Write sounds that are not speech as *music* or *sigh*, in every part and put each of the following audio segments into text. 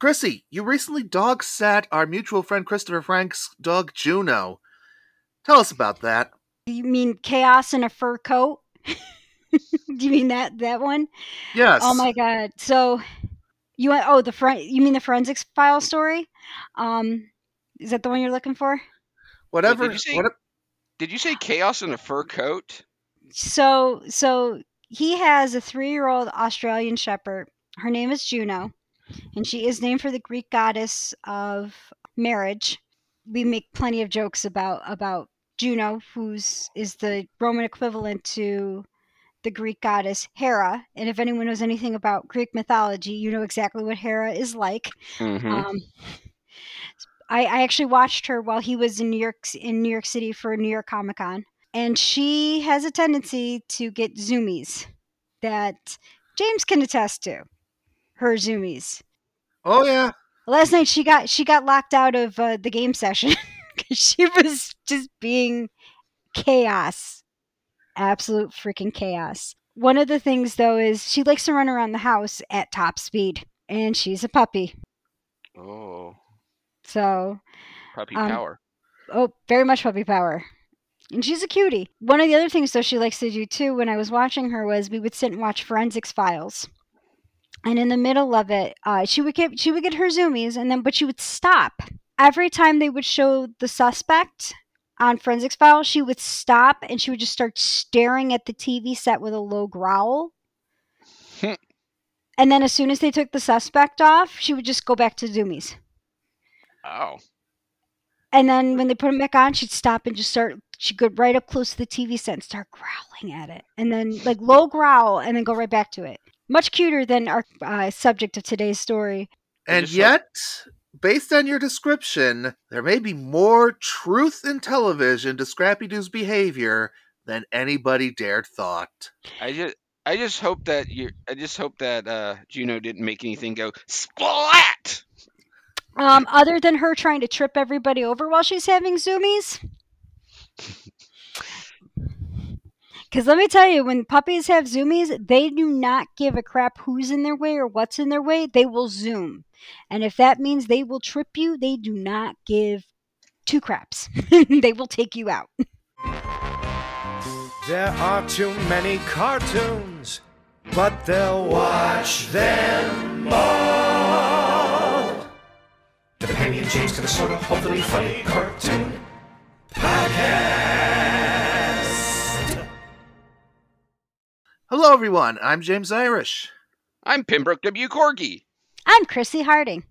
Krissi, you recently dog sat our mutual friend Christopher Frank's dog Juno. Tell us about that. You mean chaos in a fur coat? *laughs* Do you mean that that one? Yes. Oh my god. So you went oh the front you mean the forensics file story? Um is that the one you're looking for? Whatever. did you say- what- Did you say chaos in a fur coat? So so he has a 3-year-old Australian shepherd. Her name is Juno and she is named for the Greek goddess of marriage. We make plenty of jokes about about Juno who's is the Roman equivalent to the Greek goddess Hera. And if anyone knows anything about Greek mythology, you know exactly what Hera is like. Mm-hmm. Um, I, I actually watched her while he was in New York in New York City for New York Comic Con, and she has a tendency to get zoomies that James can attest to. Her zoomies. oh yeah. Last night she got she got locked out of uh, the game session *laughs* because she was just being chaos, absolute freaking chaos. One of the things though is she likes to run around the house at top speed, and she's a puppy, oh, so puppy Um, power. Oh, very much puppy power. And she's a cutie. One of the other things, though, she likes to do too when I was watching her was we would sit and watch forensics files. And in the middle of it, uh, she would get she would get her zoomies, and then but she would stop every time they would show the suspect on forensics files. She would stop and she would just start staring at the TV set with a low growl. and then as soon as they took the suspect off, she would just go back to zoomies. Oh, And then when they put him back on, she'd stop and just start. She'd go right up close to the TV set and start growling at it, and then like low growl, and then go right back to it. Much cuter than our uh, subject of today's story. And just hope- yet, based on your description, there may be more truth in television to Scrappy Doo's behavior than anybody dared thought. I just. I just hope that you. I just hope that uh, Juno didn't make anything go splat. Um, other than her trying to trip everybody over while she's having zoomies. *laughs* Because let me tell you, when puppies have zoomies, they do not give a crap who's in their way or what's in their way. They will zoom. And if that means they will trip you, they do not give two craps. *laughs* they will take you out. There are too many cartoons, but they'll watch them all. The Pemmy and James of hopefully funny cartoon podcast. Hello, everyone. I'm James Irish. I'm Pembroke W. Corgi. I'm Krissi Harding.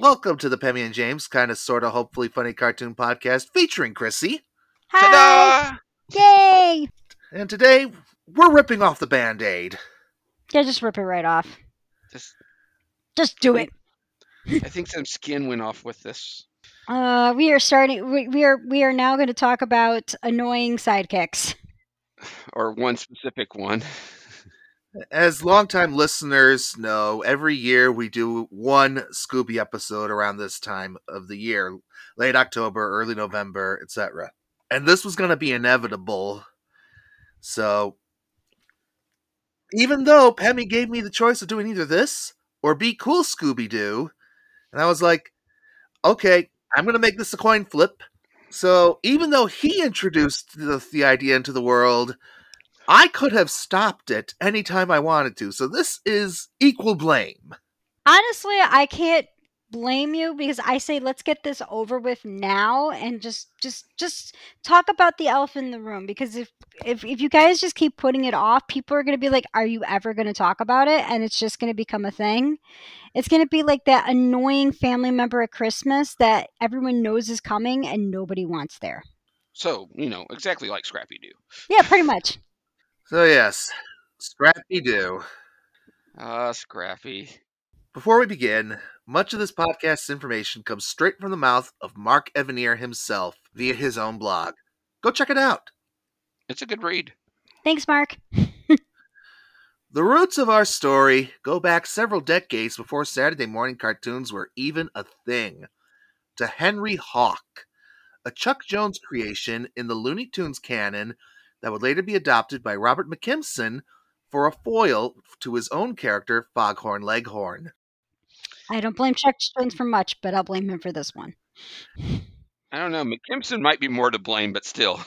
Welcome to the Pemmy and James kind of sort of hopefully funny cartoon podcast featuring Krissi. Hi! Ta-da! Yay! And today we're ripping off the band-aid. Yeah, just rip it right off. Just, Just do it. I think some skin went off with this. Uh, we are starting. We, we are we are now going to talk about annoying sidekicks. *sighs* or one specific one. As longtime listeners know, every year we do one Scooby episode around this time of the year, late October, early November, etc. And this was going to be inevitable. So, even though Pemmy gave me the choice of doing either this or Be Cool Scooby Doo, and I was like, okay, I'm going to make this a coin flip. So, even though he introduced the, the idea into the world, I could have stopped it anytime I wanted to. So this is equal blame. Honestly, I can't blame you because I say let's get this over with now and just just just talk about the elephant in the room because if if if you guys just keep putting it off, people are going to be like are you ever going to talk about it and it's just going to become a thing. It's going to be like that annoying family member at Christmas that everyone knows is coming and nobody wants there. So, you know, exactly like Scrappy Doo. Yeah, pretty much. So yes, Scrappy Doo. Ah, Scrappy. Before we begin, much of this podcast's information comes straight from the mouth of Mark Evanier himself via his own blog. Go check it out. It's a good read. Thanks, Mark. *laughs* The roots of our story go back several decades before Saturday morning cartoons were even a thing. To Henry Hawk, a Chuck Jones creation in the Looney Tunes canon that would later be adopted by Robert McKimson for a foil to his own character, Foghorn Leghorn. I don't blame Chuck Jones for much, but I'll blame him for this one. I don't know. McKimson might be more to blame, but still.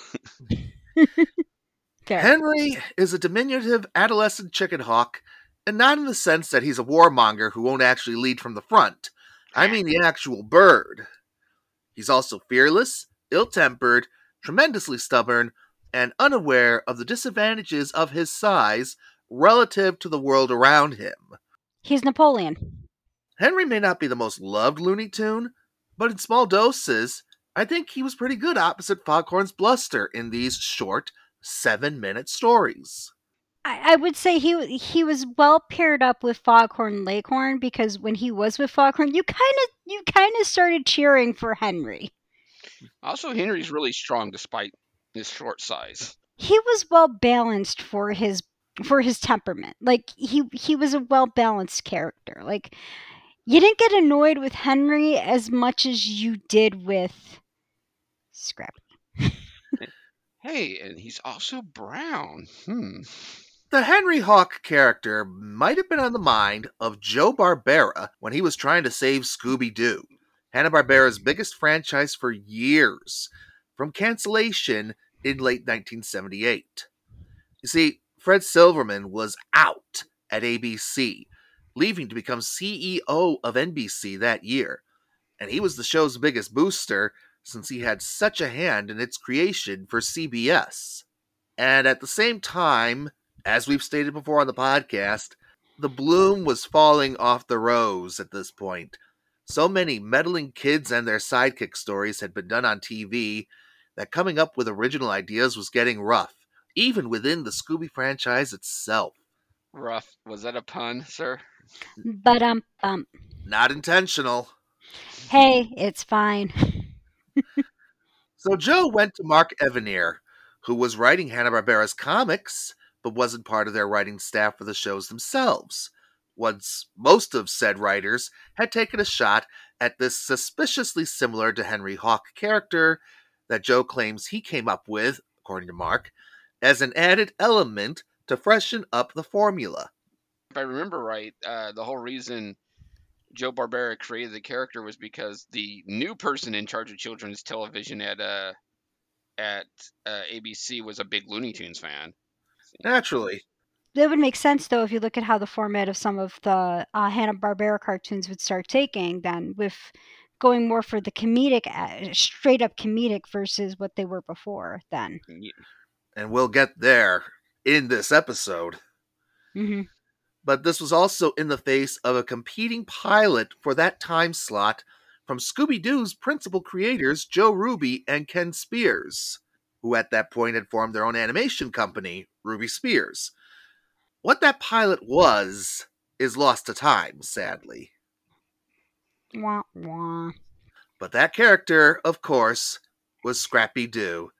*laughs* Henry is a diminutive adolescent chicken hawk, and not in the sense that he's a warmonger who won't actually lead from the front. I mean the actual bird. He's also fearless, ill tempered, tremendously stubborn, and unaware of the disadvantages of his size relative to the world around him. He's Napoleon. Henry may not be the most loved Looney Tune, but in small doses, I think he was pretty good opposite Foghorn's bluster in these short, seven minute stories. I, I would say he he was well paired up with Foghorn and Leghorn because when he was with Foghorn, you kind of you kind of started cheering for Henry. Also, Henry's really strong despite his short size. He was well balanced for his for his temperament. Like he he was a well balanced character. Like you didn't get annoyed with Henry as much as you did with Scrappy. Hey, and he's also brown. Hmm. The Henry Hawk character might have been on the mind of Joe Barbera when he was trying to save Scooby Doo, Hanna-Barbera's biggest franchise for years, from cancellation in late 1978. You see, Fred Silverman was out at ABC, leaving to become CEO of NBC that year, and he was the show's biggest booster since he had such a hand in its creation for CBS. And at the same time, as we've stated before on the podcast, the bloom was falling off the rose at this point. So many meddling kids and their sidekick stories had been done on TV that coming up with original ideas was getting rough, even within the Scooby franchise itself. Rough. Was that a pun, sir? But um um Not intentional. hey, it's fine. *laughs* So Joe went to Mark Evanier, who was writing Hanna-Barbera's comics, but wasn't part of their writing staff for the shows themselves. Once most of said writers had taken a shot at this suspiciously similar to Henry Hawk character that Joe claims he came up with, according to Mark, as an added element to freshen up the formula. If I remember right, uh, the whole reason Joe Barbera created the character was because the new person in charge of children's television at uh, at uh, ABC was a big Looney Tunes fan. Naturally, That would make sense though if you look at how the format of some of the uh, Hanna Barbera cartoons would start taking. Then with going more for the comedic, uh, straight up comedic versus what they were before. Then. And we'll get there in this episode. hmm but this was also in the face of a competing pilot for that time slot from Scooby Doo's principal creators, Joe Ruby and Ken Spears, who at that point had formed their own animation company, Ruby Spears. What that pilot was is lost to time, sadly. Wah wah. But that character, of course, was Scrappy Doo.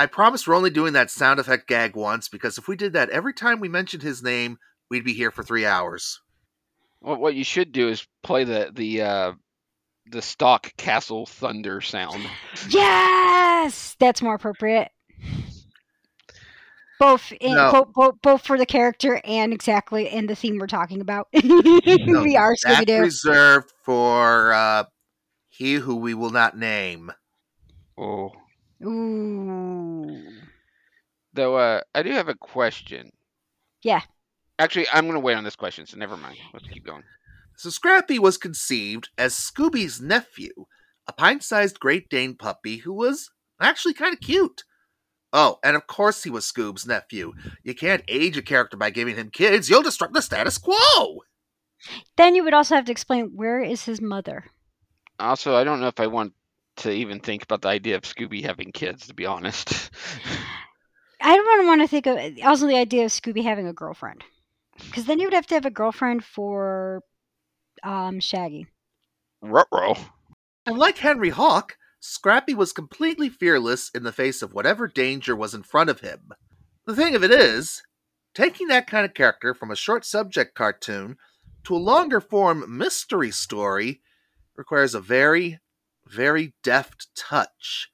I promise we're only doing that sound effect gag once because if we did that every time we mentioned his name, we'd be here for three hours. What what you should do is play the the uh, the stock Castle Thunder sound. Yes, that's more appropriate. Both, in, No. both, both, both for the character and exactly in the theme we're talking about. *laughs* No, we are Scooby That's Doo. reserved for uh, he who we will not name. Oh, Ooh. though uh, I do have a question. Yeah. Actually, I'm gonna wait on this question, so never mind. Let's keep going. So Scrappy was conceived as Scooby's nephew, a pint-sized Great Dane puppy who was actually kind of cute. Oh, and of course he was Scoob's nephew. You can't age a character by giving him kids. You'll disrupt the status quo. Then you would also have to explain where is his mother. Also, I don't know if I want to even think about the idea of Scooby having kids. To be honest. I don't want to think of also the idea of Scooby having a girlfriend, because then you would have to have a girlfriend for um, Shaggy. Ruh-roh. And like Henry Hawk, Scrappy was completely fearless in the face of whatever danger was in front of him. The thing of it is, taking that kind of character from a short subject cartoon to a longer form mystery story requires a very, very deft touch.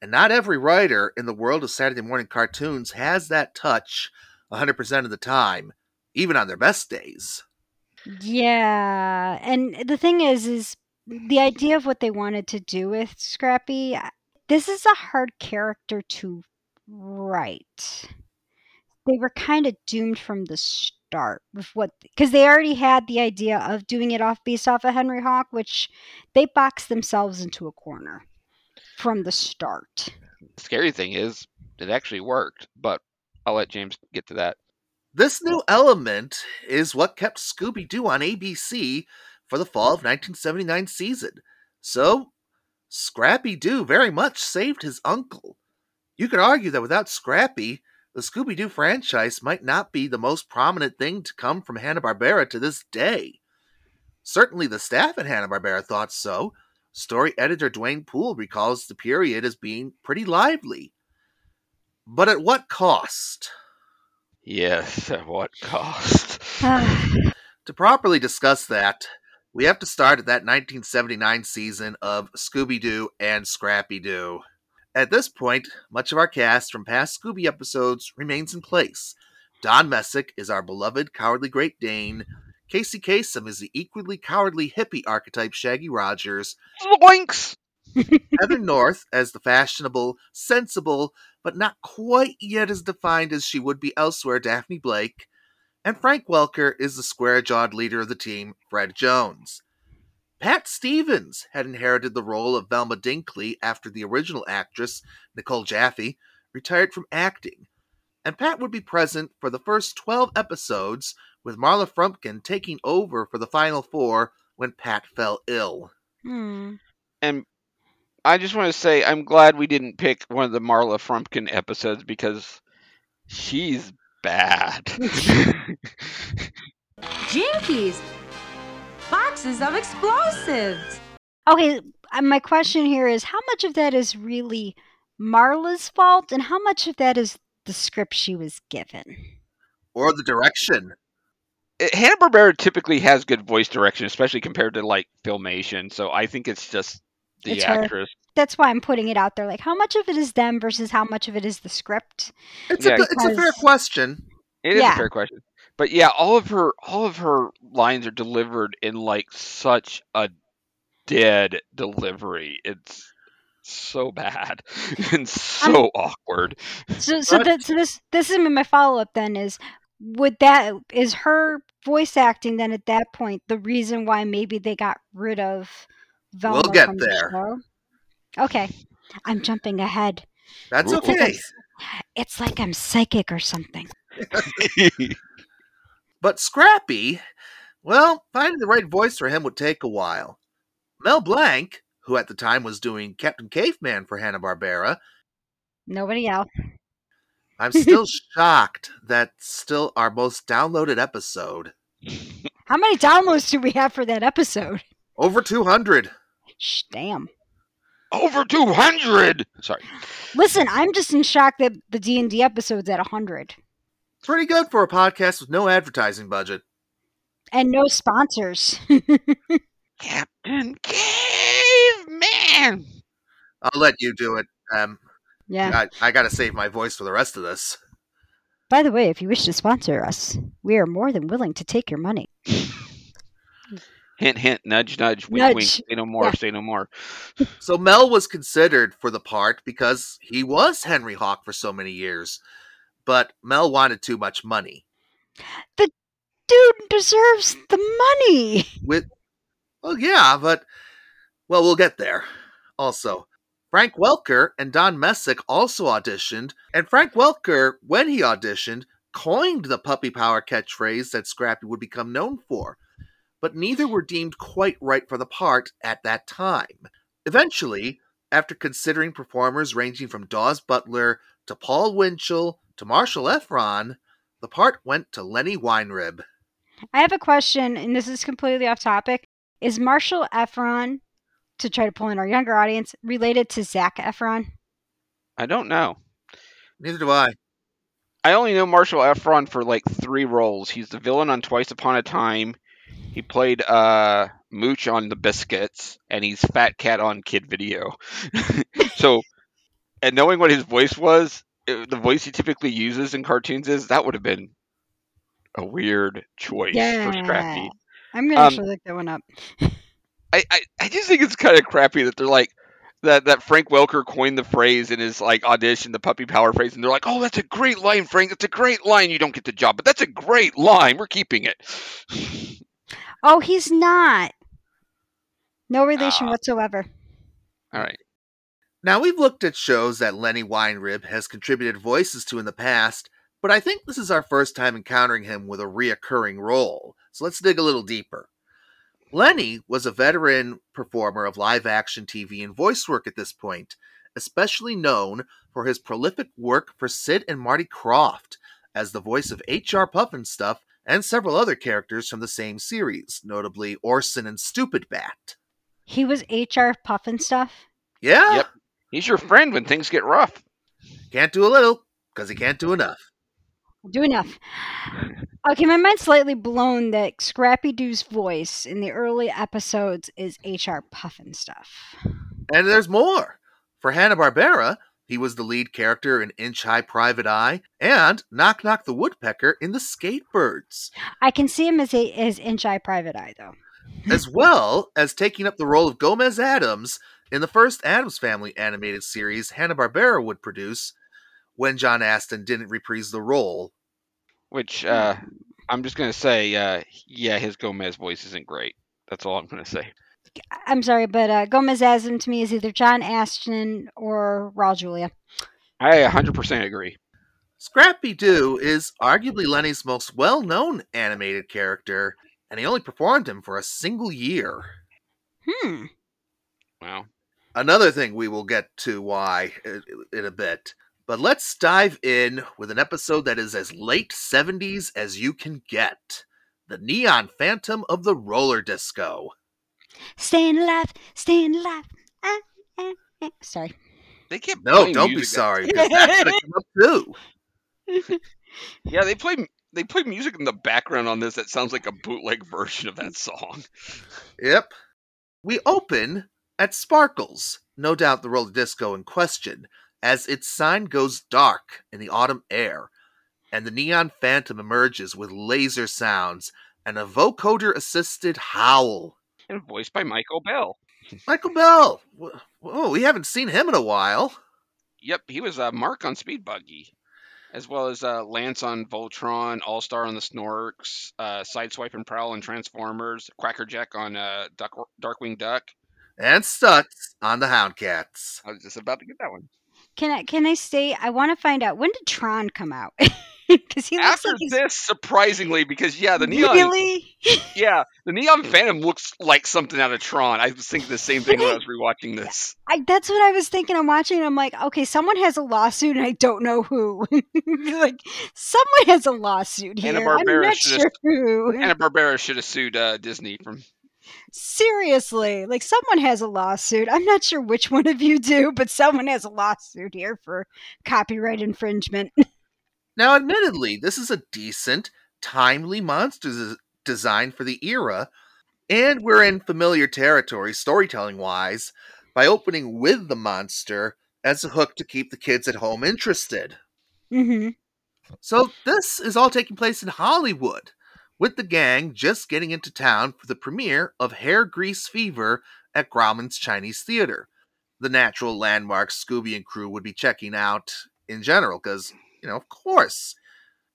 And not every writer in the world of Saturday morning cartoons has that touch 100% of the time, even on their best days. Yeah, and the thing is, is the idea of what they wanted to do with Scrappy. uh, This is a hard character to write. They were kind of doomed from the start with what because they already had the idea of doing it off based off of Henry Hawk, which they boxed themselves into a corner from the start. The scary thing is, it actually worked, but I'll let James get to that. This new element is what kept Scooby Doo on ABC for the fall of 1979 season. So, Scrappy Doo very much saved his uncle. You could argue that without Scrappy, the Scooby Doo franchise might not be the most prominent thing to come from Hanna-Barbera to this day. Certainly the staff at Hanna-Barbera thought so. Story editor Duane Poole recalls the period as being pretty lively. But at what cost? Yes, *laughs* at what cost? *sighs* To properly discuss that, we have to start at that 1979 season of Scooby Doo and Scrappy Doo. At this point, much of our cast from past Scooby episodes remains in place. Don Messick is our beloved cowardly Great Dane. Casey Kasem is the equally cowardly hippie archetype Shaggy Rogers. Zoinks! *laughs* Heather North as the fashionable, sensible, but not quite yet as defined as she would be elsewhere Daphne Blake. And Frank Welker is the square jawed leader of the team, Fred Jones. Pat Stevens had inherited the role of Velma Dinkley after the original actress, Nicole Jaffe, retired from acting. And Pat would be present for the first 12 episodes, with Marla Frumkin taking over for the final four when Pat fell ill. Hmm. And I just want to say I'm glad we didn't pick one of the Marla Frumkin episodes because she's bad. *laughs* *laughs* Jinkies! Boxes of explosives! Okay, uh, my question here is how much of that is really Marla's fault and how much of that is the script she was given? Or the direction. Hanna Barbera typically has good voice direction, especially compared to like filmation. So I think it's just the It's her. actress. That's why I'm putting it out there. Like, how much of it is them versus how much of it is the script? It's, Yeah, a, it's a fair question. It is Yeah. a fair question. But yeah, all of her all of her lines are delivered in like such a dead delivery. It's so bad *laughs* and so awkward. So, so, But- that, so this this is my follow up. Then is would that is her voice acting then at that point the reason why maybe they got rid of Velma We'll get from there. the show? Okay, I'm jumping ahead. That's Ooh. It's like, I'm, okay. it's like I'm psychic or something. *laughs* But Scrappy, well, finding the right voice for him would take a while. Mel Blanc, who at the time was doing Captain Caveman for Hanna-Barbera, Nobody else. I'm *laughs* still shocked that's still our most downloaded episode. How many downloads do we have for that episode? Over 200. Shh, damn. Over two hundred. Sorry. Listen, I'm just in shock that the D and D episode's at hundred Pretty good for a podcast with no advertising budget. and no sponsors. *laughs* Captain Caveman. I'll let you do it. Um, yeah. I, I gotta save my voice for the rest of this. By the way, if you wish to sponsor us, we are more than willing to take your money. Hint, hint, nudge, nudge, wink, Nudge. wink. Say no more. Yeah. Say no more. So Mel was considered for the part because he was Henry Hawk for so many years, but Mel wanted too much money. The dude deserves the money. With, well, yeah, but well, we'll get there. Also, Frank Welker and Don Messick also auditioned, and Frank Welker, when he auditioned, coined the puppy power catchphrase that Scrappy would become known for. But neither were deemed quite right for the part at that time. Eventually, after considering performers ranging from Daws Butler to Paul Winchell to Marshall Efron, the part went to Lenny Weinrib. I have a question, and this is completely off topic. Is Marshall Efron, to try to pull in our younger audience, related to Zac Efron? I don't know. Neither do I. I only know Marshall Efron for like three roles. He's the villain on Twice Upon a Time. He played uh, Mooch on The Biskitts, and he's Fat Cat on Kid Video. *laughs* so, and knowing what his voice was, the voice he typically uses in cartoons is, that would have been a weird choice for Scrappy. I'm gonna Um, actually look that one up. *laughs* I, I, I just think it's kind of crappy that they're like that that Frank Welker coined the phrase in his like audition, the puppy power phrase, and they're like, "Oh, that's a great line, Frank. That's a great line. You don't get the job, but that's a great line. We're keeping it." Oh, he's not. No relation Ah. whatsoever. All right. Now, we've looked at shows that Lenny Weinrib has contributed voices to in the past, but I think this is our first time encountering him with a reoccurring role, so let's dig a little deeper. Lenny was a veteran performer of live action TV and voice work at this point, especially known for his prolific work for Sid and Marty Krofft as the voice of H.R. Pufnstuf and several other characters from the same series, notably Orson and Stupid Bat. He was HR Pufnstuf. Yeah, Yep. He's your friend when things get rough. can't do a little, because he can't do enough. Do enough. Okay, my mind's slightly blown that Scrappy Doo's voice in the early episodes is HR Puffin stuff. And there's more. For Hanna-Barbera, he was the lead character in Inch High Private Eye and Knock Knock the Woodpecker in The Skatebirds, I can see him as a as Inch High Private Eye though. as well as taking up the role of Gomez Addams in the first Addams Family animated series Hanna-Barbera would produce when John Astin didn't reprise the role. Which uh, I'm just gonna say, uh, yeah, his Gomez voice isn't great. That's all I'm gonna say. I- I'm sorry, but uh, Gomez Addams to me is either John Astin or Raul Julia. I 100% agree. Scrappy Doo is arguably Lenny's most well-known animated character, and he only performed him for a single year. Hmm. Wow. Another thing we will get to why in, in a bit. But let's dive in with an episode that is as late 70s as you can get The Neon Phantom of the Roller Disco. Staying alive, staying alive. Ah, ah, ah. Sorry. They kept No, don't be music that- sorry, *laughs* because that's going to come up too. *laughs* Yeah, they play they play music in the background on this that sounds like a bootleg version of that song. Yep. We open at Sparkles, no doubt the roller disco in question, as its sign goes dark in the autumn air, and the neon phantom emerges with laser sounds and a vocoder assisted howl. And voiced by Michael Bell. Michael Bell! Whoa, we haven't seen him in a while. Yep, he was uh, Mark on Speed Buggy, as well as uh, Lance on Voltron, All Star on the Snorks, uh, Sideswipe and Prowl on Transformers, Quackerjack on uh, Duck, Darkwing Duck. And Stutz on the Houndcats. I was just about to get that one. Can I can I stay? I want to find out when did Tron come out? *laughs* Because he looks After like he's this, surprisingly, because yeah, the neon, really. *laughs* yeah, the neon Phantom looks like something out of Tron. I was thinking the same thing when I was rewatching *laughs* this. I, that's what I was thinking. I'm watching. I'm like, okay, someone has a lawsuit, and I don't know who. like, someone has a lawsuit here. I'm Hanna-Barbera not should've- sure who. Hanna Barbera should have sued uh, Disney from. Seriously, like someone has a lawsuit. I'm not sure which one of you do, but someone has a lawsuit here for copyright infringement. *laughs* Now, admittedly, this is a decent, timely monster des- design for the era, and we're in familiar territory storytelling wise by opening with the monster as a hook to keep the kids at home interested. hmm So, this is all taking place in Hollywood, with the gang just getting into town for the premiere of Hair Grease Fever at Grauman's Chinese Theater, the natural landmark Scooby and crew would be checking out in general, because, you know, of course.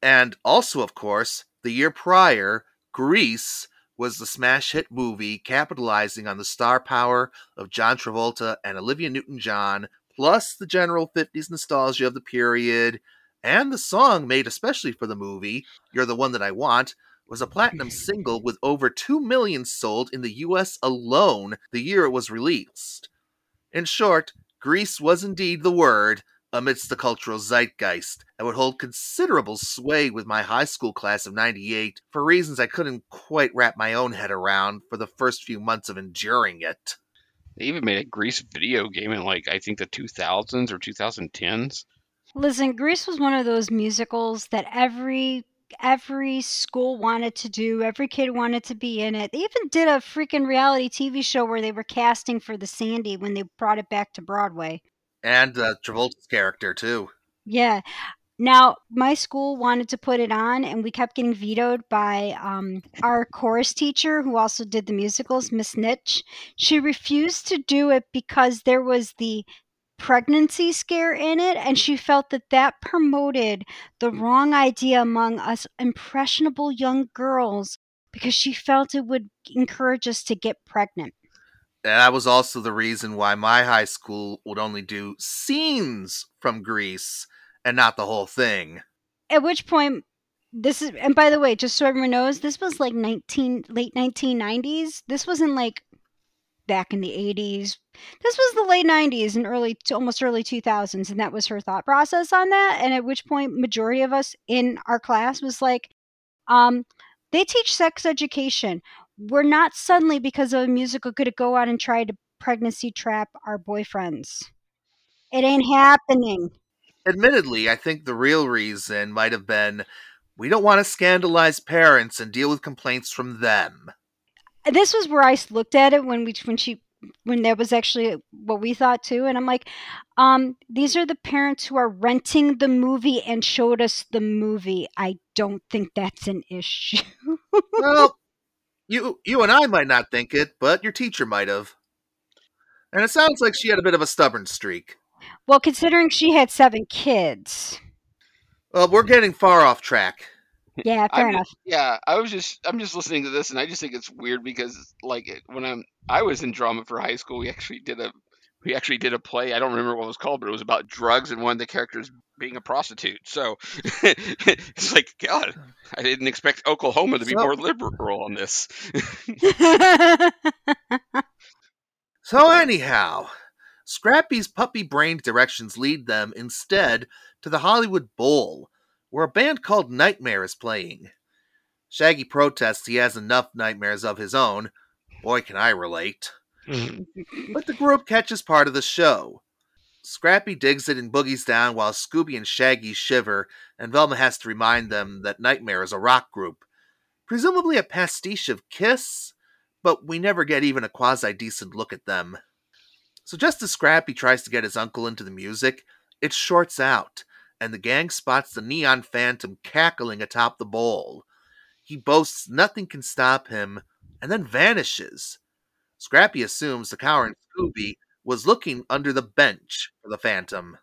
And also, of course, the year prior, Grease was the smash hit movie capitalizing on the star power of John Travolta and Olivia Newton John, plus the general 50s nostalgia of the period, and the song made especially for the movie, You're the One That I Want, was a platinum single with over 2 million sold in the US alone the year it was released. In short, Grease was indeed the word amidst the cultural zeitgeist and would hold considerable sway with my high school class of 98 for reasons I couldn't quite wrap my own head around for the first few months of enduring it. They even made a Grease video game in like I think the 2000s or 2010s. Listen, Grease was one of those musicals that every every school wanted to do. Every kid wanted to be in it. They even did a freaking reality TV show where they were casting for the Sandy when they brought it back to Broadway. And uh, Travolta's character, too. Yeah. Now, my school wanted to put it on, and we kept getting vetoed by um, our chorus teacher, who also did the musicals, Miss Nitch. She refused to do it because there was the pregnancy scare in it, and she felt that that promoted the mm. wrong idea among us impressionable young girls because she felt it would encourage us to get pregnant. And that was also the reason why my high school would only do scenes from Grease and not the whole thing. At which point, this is, and by the way, just so everyone knows, this was like 19, late 1990s. This wasn't like back in the 80s. This was the late 90s and early, to almost early 2000s. And that was her thought process on that. And at which point, majority of us in our class was like, um, they teach sex education. We're not suddenly, because of a musical, going to go out and try to pregnancy trap our boyfriends. It ain't happening. Admittedly, I think the real reason might have been we don't want to scandalize parents and deal with complaints from them. This was where I looked at it when we when she when that was actually what we thought too, and I'm like, um, these are the parents who are renting the movie and showed us the movie. I don't think that's an issue. Well, *laughs* you you and I might not think it, but your teacher might have. And it sounds like she had a bit of a stubborn streak. well, considering she had seven kids. Well, we're getting far off track. Yeah, fair I'm- enough. Yeah, I was just I'm just listening to this and I just think it's weird because like it- when I'm I was in drama for high school, we actually did a we actually did a play. I don't remember what it was called, but it was about drugs and one of the characters being a prostitute. So *laughs* it's like God, I didn't expect Oklahoma to be So- more liberal on this. *laughs* So, anyhow, Scrappy's puppy brained directions lead them instead to the Hollywood Bowl, where a band called Nightmare is playing. Shaggy protests he has enough nightmares of his own. Boy, can I relate. Mm-hmm. But the group catches part of the show. Scrappy digs it and boogies down while Scooby and Shaggy shiver, and Velma has to remind them that Nightmare is a rock group. Presumably a pastiche of Kiss, but we never get even a quasi decent look at them. So just as Scrappy tries to get his uncle into the music, it shorts out, and the gang spots the neon phantom cackling atop the bowl. He boasts nothing can stop him, and then vanishes. Scrappy assumes the coward hmm. Scooby was looking under the bench for the phantom.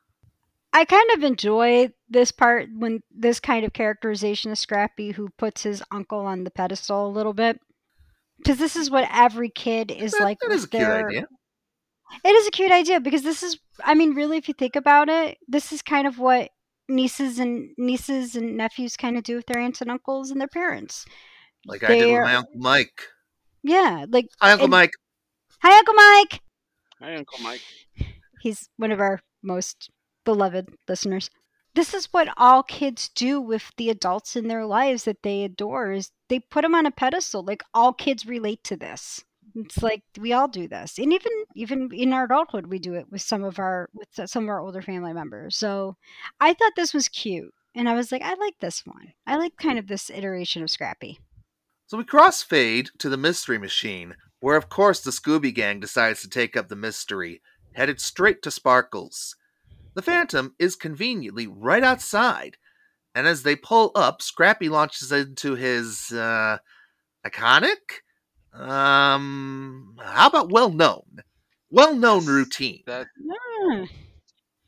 I kind of enjoy this part when this kind of characterization of Scrappy who puts his uncle on the pedestal a little bit. Because this is what every kid is That- like. that is a cute idea. It is a cute idea because this is, I mean, really, if you think about it, this is kind of what nieces and nieces and nephews kind of do with their aunts and uncles and their parents. Like I did with my Uncle Mike. Yeah, like, Hi, Uncle And- Mike. hi, Uncle Mike. Hi, Uncle Mike. He's one of our most beloved listeners. This is what all kids do with the adults in their lives that they adore is they put them on a pedestal. Like all kids relate to this. It's like we all do this. And even even in our adulthood we do it with some of our with some of our older family members. So I thought this was cute. And I was like, I like this one. I like kind of this iteration of Scrappy. So we crossfade to the Mystery Machine, where of course the Scooby Gang decides to take up the mystery, headed straight to Sparkles. The Phantom is conveniently right outside, and as they pull up, Scrappy launches into his uh iconic? Um how about well known? Well known Yes. routine. That Hmm.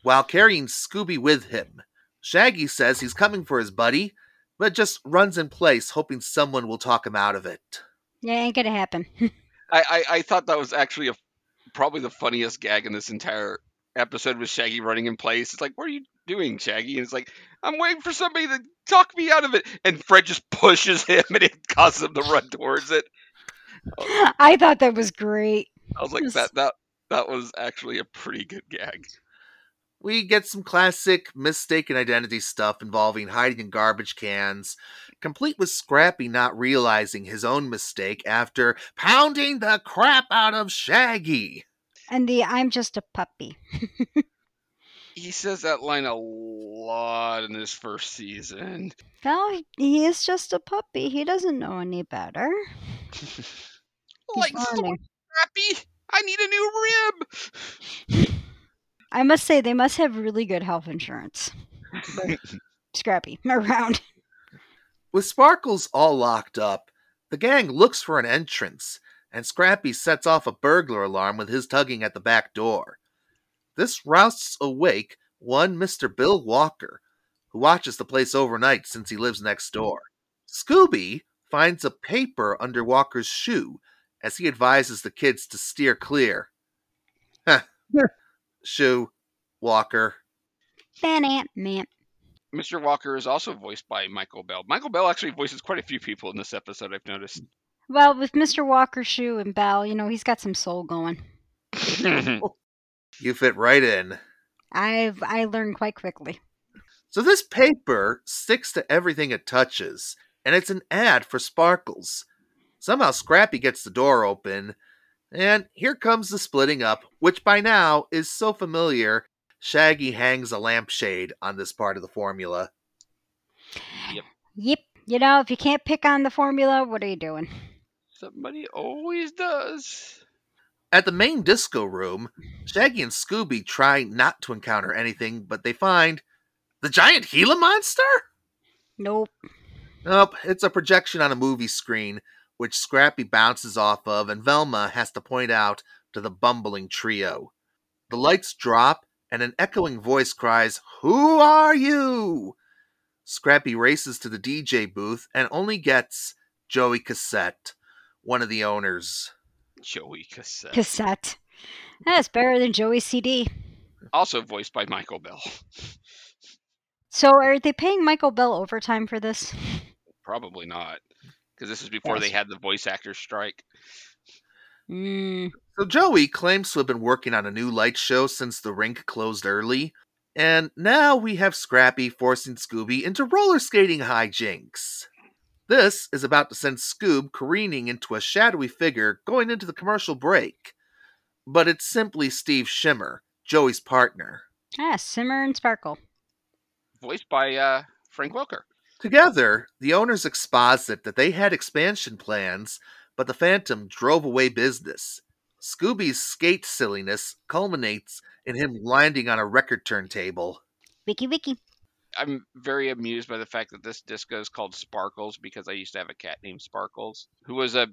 While carrying Scooby with him, Shaggy says he's coming for his buddy, but just runs in place, hoping someone will talk him out of it. Yeah, ain't gonna happen. *laughs* I, I, I thought that was actually a, probably the funniest gag in this entire episode was Shaggy running in place. It's like, what are you doing, Shaggy? And it's like, I'm waiting for somebody to talk me out of it. And Fred just pushes *laughs* him and it causes him to run towards it. I thought that was great. I was like, Yes. that that that was actually a pretty good gag. We get some classic mistaken identity stuff involving hiding in garbage cans, complete with Scrappy not realizing his own mistake after pounding the crap out of Shaggy. And the I'm just a puppy. *laughs* He says that line a lot in this first season. Well, he is just a puppy. He doesn't know any better. *laughs* like, He's learning. Scrappy, I need a new rib. I must say, they must have really good health insurance. *laughs* Scrappy *laughs* around. With Sparkles all locked up, the gang looks for an entrance, and Scrappy sets off a burglar alarm with his tugging at the back door. This rousts awake one Mr. Bill Walker, who watches the place overnight since he lives next door. Scooby finds a paper under Walker's shoe as he advises the kids to steer clear. Heh. *laughs* shoe, Walker. Fan Ant Man. Mr. Walker is also voiced by Michael Bell. Michael Bell actually voices quite a few people in this episode, I've noticed. Well, with Mr. Walker, Shoe, and Bell, you know, he's got some soul going. *laughs* You fit right in. I've I learned quite quickly. So this paper sticks to everything it touches, and it's an ad for Sparkles. Somehow Scrappy gets the door open, and here comes the splitting up, which by now is so familiar. Shaggy hangs a lampshade on this part of the formula. Yep. Yep. You know, if you can't pick on the formula, what are you doing? Somebody always does. At the main disco room, Shaggy and Scooby try not to encounter anything, but they find the giant Gila monster? Nope. Nope, it's a projection on a movie screen, which Scrappy bounces off of, and Velma has to point out to the bumbling trio. The lights drop, and an echoing voice cries, Who are you? Scrappy races to the DJ booth and only gets Joey Cassette, one of the owners. Joey Cassette. Cassette. That's better than Joey CD. Also voiced by Michael Bell. So are they paying Michael Bell overtime for this? Probably not. Because this is before they had the voice actor strike. Mm, So Joey claims to have been working on a new light show since the rink closed early, and now we have Scrappy forcing Scooby into roller skating hijinks. This is about to send Scoob careening into a shadowy figure going into the commercial break. But it's simply Steve Shimmer, Joey's partner. ah, Simmer and Sparkle. Voiced by uh, Frank Welker. Together, the owners exposit that they had expansion plans, but the Phantom drove away business. Scooby's skate silliness culminates in him landing on a record turntable. Wiki wiki. I'm very amused by the fact that this disco is called Sparkles because I used to have a cat named Sparkles who was a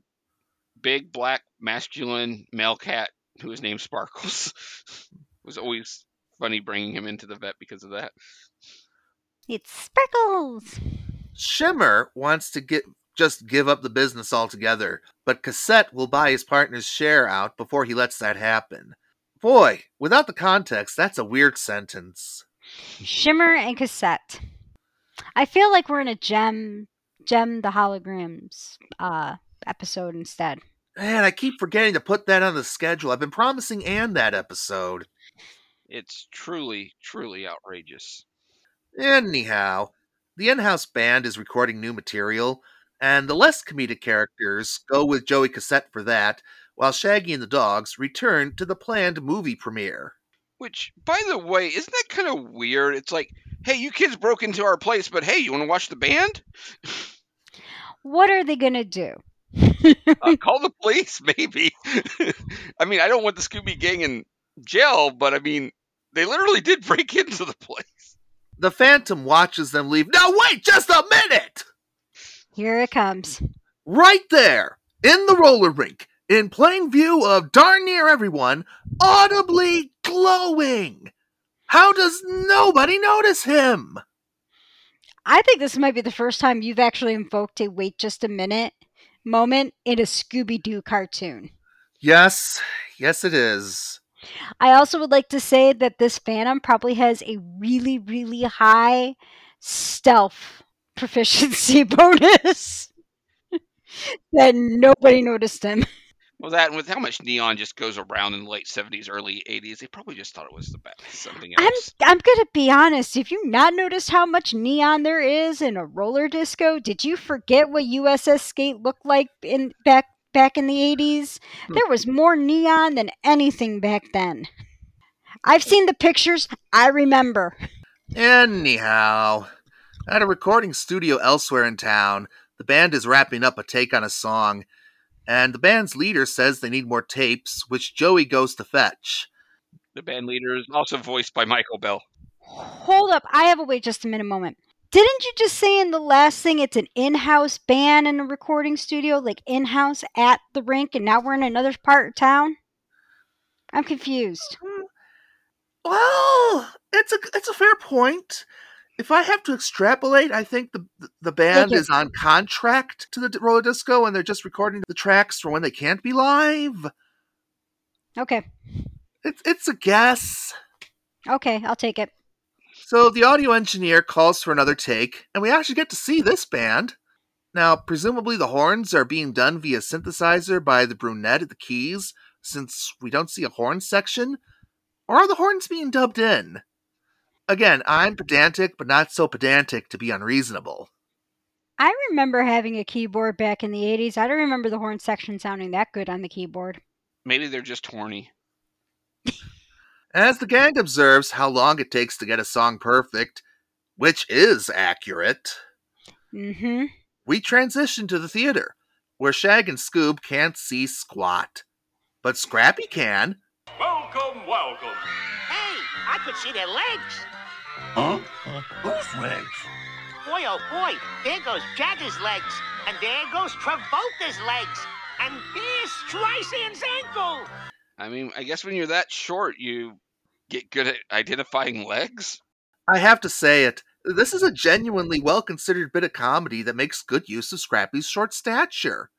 big black masculine male cat who was named Sparkles. it *laughs* was always funny bringing him into the vet because of that. It's Sparkles. Shimmer wants to get just give up the business altogether, but Cassette will buy his partner's share out before he lets that happen. Boy, without the context, that's a weird sentence. Shimmer and Cassette. I feel like we're in a Jem, Jem the holograms uh episode instead. Man, I keep forgetting to put that on the schedule. I've been promising Anne that episode. It's truly, truly outrageous. Anyhow, the in-house band is recording new material, and the less comedic characters go with Joey Cassette for that, while Shaggy and the dogs return to the planned movie premiere. Which, by the way, isn't that kind of weird? It's like, hey, you kids broke into our place, but hey, you want to watch the band? What are they gonna do? Uh, *laughs* call the police, *laughs* maybe. I mean, I don't want the Scooby Gang in jail, but I mean, they literally did break *laughs* into the place. The Phantom watches them leave. Now, wait just a minute! Here it comes. Right there, in the roller rink, in plain view of darn near everyone, audibly glowing. How does nobody notice him? I think this might be the first time you've actually invoked a wait just a minute moment in a Scooby Doo cartoon. Yes, yes, it is. I also would like to say that this Phantom probably has a really, really high stealth *laughs* proficiency *laughs* bonus *laughs* that nobody noticed him. Well, that and with how much neon just goes around in the late 70s, early 80s, they probably just thought it was the best. Something else. I'm. I'm gonna be honest. If you not noticed how much neon there is in a roller disco, did you forget what USS Skate looked like in back back in the 80s? Hmm. There was more neon than anything back then. I've seen the pictures. I remember. Anyhow, at a recording studio elsewhere in town, the band is wrapping up a take on a song, and the band's leader says they need more tapes, which Joey goes to fetch. The band leader is also voiced by Michael Bell. Hold up. I have a wait just a minute moment. Didn't you just say in the last thing it's an in house band in a recording studio, like in house at the rink, and now we're in another part of town? I'm confused. Mm, well, it's a it's a fair point. If I have to extrapolate, I think the the band is on contract to the roller disco, and they're just recording the tracks for when they can't be live. Okay. It's it's a guess. Okay, I'll take it. So the audio engineer calls for another take, and we actually get to see this band. Now, presumably the horns are being done via synthesizer by the brunette at the keys, since we don't see a horn section. Or are the horns being dubbed in? Again, I'm pedantic, but not so pedantic to be unreasonable. I remember having a keyboard back in the 80s. I don't remember the horn section sounding that good on the keyboard. Maybe they're just horny. *laughs* As the gang observes how long it takes to get a song perfect, which is accurate, Mm hmm. we transition to the theater, where Shag and Scoob can't see squat. But Scrappy can, Welcome, welcome. Hey, I could see their legs. Huh? Whose legs? Boy, oh boy, there goes Jagger's legs. And there goes Travolta's legs. And there's Streisand's ankle. I mean, I guess when you're that short, you get good at identifying legs. I have to say it. This is a genuinely well considered bit of comedy that makes good use of Scrappy's short stature.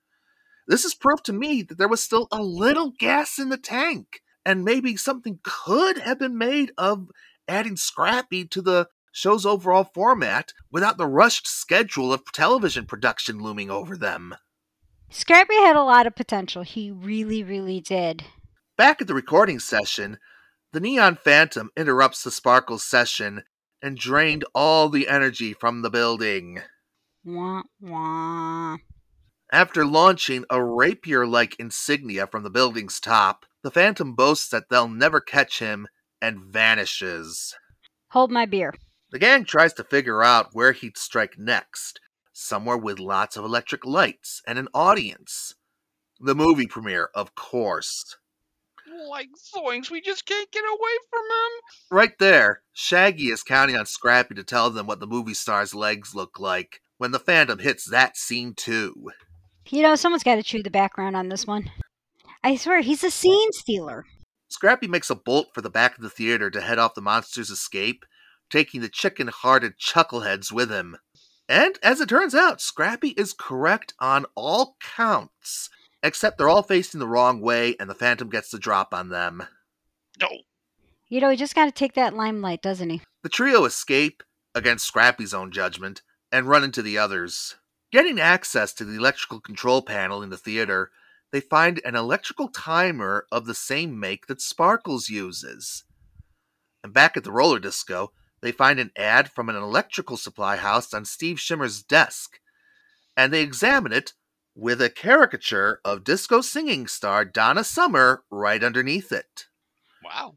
This is proof to me that there was still a little gas in the tank, and maybe something could have been made of adding Scrappy to the show's overall format without the rushed schedule of television production looming over them. Scrappy had a lot of potential. He really, really did. Back at the recording session, the Neon Phantom interrupts the Sparkles session and drained all the energy from the building. Wah, wah. After launching a rapier like insignia from the building's top, the Phantom boasts that they'll never catch him and vanishes. Hold my beer. The gang tries to figure out where he'd strike next, somewhere with lots of electric lights and an audience. The movie premiere, of course. Like zoinks, we just can't get away from him. Right there, Shaggy is counting on Scrappy to tell them what the movie star's legs look like when the Phantom hits that scene too. You know, someone's got to chew the background on this one. I swear, he's a scene stealer. Scrappy makes a bolt for the back of the theater to head off the monster's escape, taking the chicken hearted chuckleheads with him. And as it turns out, Scrappy is correct on all counts, except they're all facing the wrong way and the Phantom gets the drop on them. No. You know, he just got to take that limelight, doesn't he? The trio escape, against Scrappy's own judgment, and run into the others. Getting access to the electrical control panel in the theater, they find an electrical timer of the same make that Sparkles uses. And back at the roller disco, they find an ad from an electrical supply house on Steve Shimmer's desk, and they examine it with a caricature of disco singing star Donna Summer right underneath it. Wow.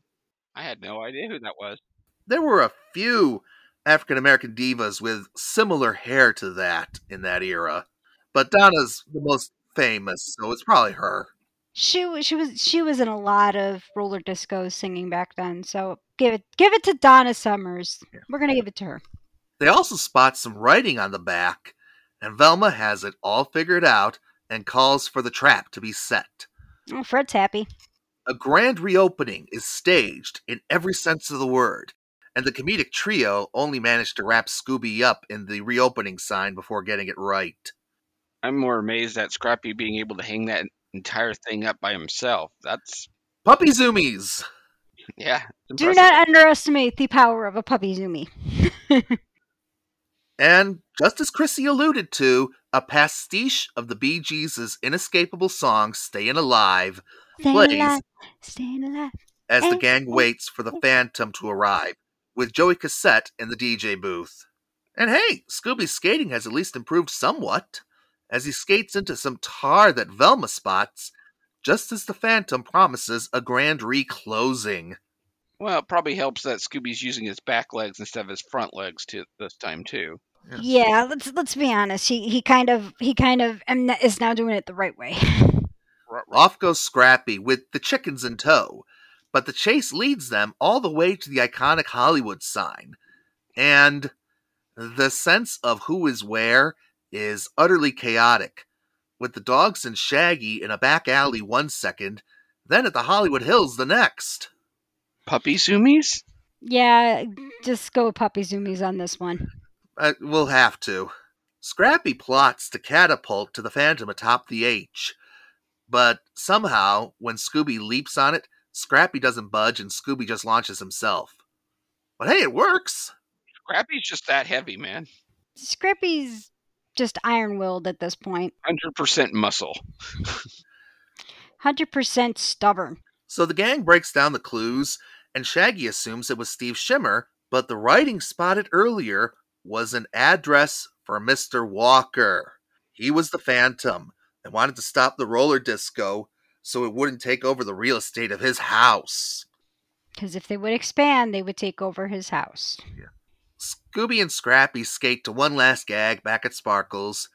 I had no idea who that was. there were a few African American divas with similar hair to that in that era, but Donna's the most famous, so it's probably her. She wa- she was she was in a lot of roller discos singing back then. So give it give it to Donna Summers. Yeah. We're gonna give it to her. They also spot some writing on the back, and Velma has it all figured out and calls for the trap to be set. Oh, Fred's happy. A grand reopening is staged in every sense of the word, and the comedic trio only managed to wrap Scooby up in the reopening sign before getting it right. I'm more amazed at Scrappy being able to hang that entire thing up by himself. That's Puppy Zoomies! yeah. Do not underestimate the power of a puppy zoomy. *laughs* And just as Krissi alluded to, a pastiche of the Bee Gees' inescapable song Stayin' Alive Staying Plays. alive, staying alive. as the gang waits for the Phantom to arrive, with Joey Cassette in the DJ booth. And hey, Scooby's skating has at least improved somewhat, as he skates into some tar that Velma spots, just as the Phantom promises a grand reclosing. Well, it probably helps that Scooby's using his back legs instead of his front legs to this time too. Yeah. Yeah, let's let's be honest. He he kind of he kind of is now doing it the right way. *laughs* R- r- Off goes Scrappy with the chickens in tow, but the chase leads them all the way to the iconic Hollywood sign. And the sense of who is where is utterly chaotic, with the dogs and Shaggy in a back alley one second, then at the Hollywood Hills the next. Puppy zoomies? Yeah, just go with Puppy Zoomies on this one. Uh, we'll have to. Scrappy plots to catapult to the Phantom atop the H, but somehow, when Scooby leaps on it, Scrappy doesn't budge and Scooby just launches himself. But hey, it works! Scrappy's just that heavy, man. Scrappy's just iron willed at this point. 100% muscle. *laughs* 100% stubborn. So the gang breaks down the clues, and Shaggy assumes it was Steve Shimmer, but the writing spotted earlier was an address for Mr. Walker. He was the Phantom and wanted to stop the roller disco so it wouldn't take over the real estate of his house. Because if they would expand, they would take over his house. Yeah. Scooby and Scrappy skate to one last gag back at Sparkles,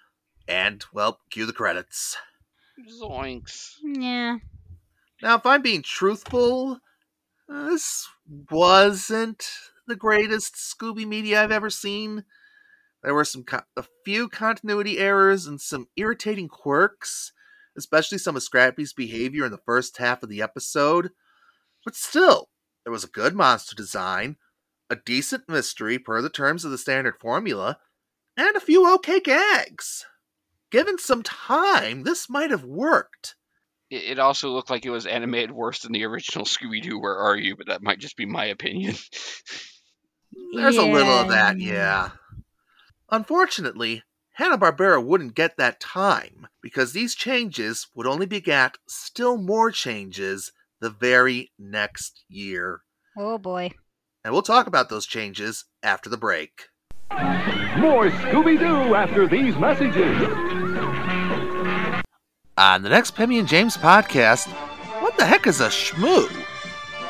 and, well, cue the credits. Zoinks. Yeah. Now, if I'm being truthful, this wasn't the greatest Scooby media I've ever seen. There were some co- a few continuity errors and some irritating quirks, especially some of Scrappy's behavior in the first half of the episode. But still, there was a good monster design, a decent mystery per the terms of the standard formula, and a few okay gags. Given some time, this might have worked. It, it also looked like it was animated worse than the original Scooby Doo. Where are you? But that might just be my opinion. *laughs* There's a little of that, yeah. Unfortunately, Hanna-Barbera wouldn't get that time because these changes would only begat still more changes the very next year. Oh boy. And we'll talk about those changes after the break. More Scooby Doo after these messages. On the next Pemmy and James podcast, what the heck is a shmoo?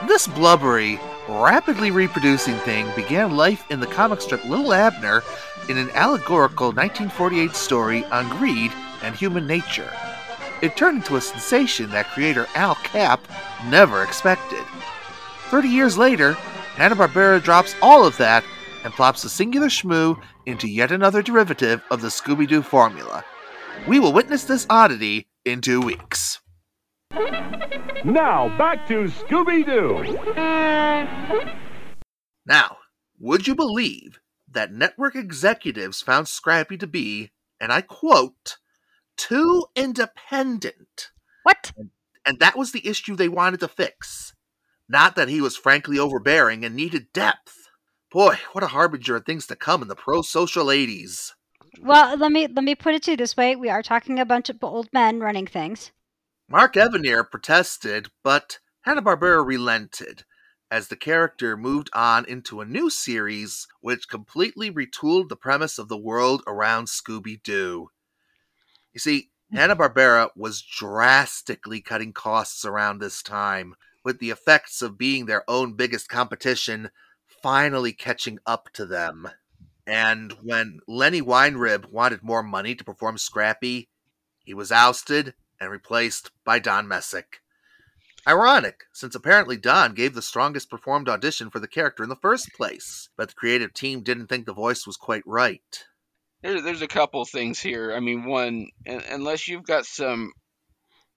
This blubbery, rapidly reproducing thing began life in the comic strip Li'l Abner in an allegorical 1948 story on greed and human nature. It turned into a sensation that creator Al Capp never expected. 30 years later, Hanna-Barbera drops all of that and plops a singular shmoo into yet another derivative of the Scooby-Doo formula. We will witness this oddity in two weeks. Now back to Scooby Doo. Now, would you believe that network executives found Scrappy to be, and I quote, too independent? What? And that was the issue they wanted to fix. Not that he was frankly overbearing and needed depth. Boy, what a harbinger of things to come in the pro social 80s. Well, let me let me put it to you this way: we are talking a bunch of old men running things. Mark Evanier protested, but Hanna-Barbera relented as the character moved on into a new series which completely retooled the premise of the world around Scooby-Doo. You see, Hanna-Barbera was drastically cutting costs around this time, with the effects of being their own biggest competition finally catching up to them. And when Lenny Weinrib wanted more money to perform Scrappy, he was ousted and replaced by Don Messick. Ironic, since apparently Don gave the strongest performed audition for the character in the first place, but the creative team didn't think the voice was quite right. There, there's a couple things here. I mean, one, unless you've got some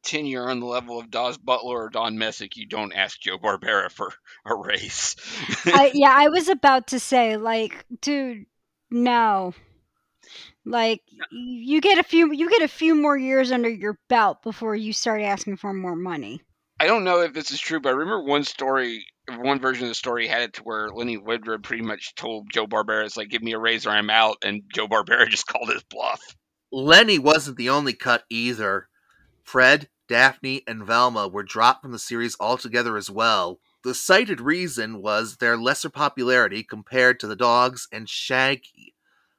tenure on the level of Daws Butler or Don Messick, you don't ask Joe Barbera for a raise. I, *laughs* yeah, I was about to say, like, dude, no. Like, you get a few, you get a few more years under your belt before you start asking for more money. I don't know if this is true, but I remember one story, one version of the story had it to where Lenny Woodruff pretty much told Joe Barbera, "It's like give me a raise or I'm out," and Joe Barbera *laughs* just called his bluff. Lenny wasn't the only cut either. Fred, Daphne, and Velma were dropped from the series altogether as well. The cited reason was their lesser popularity compared to the dogs and Shaggy,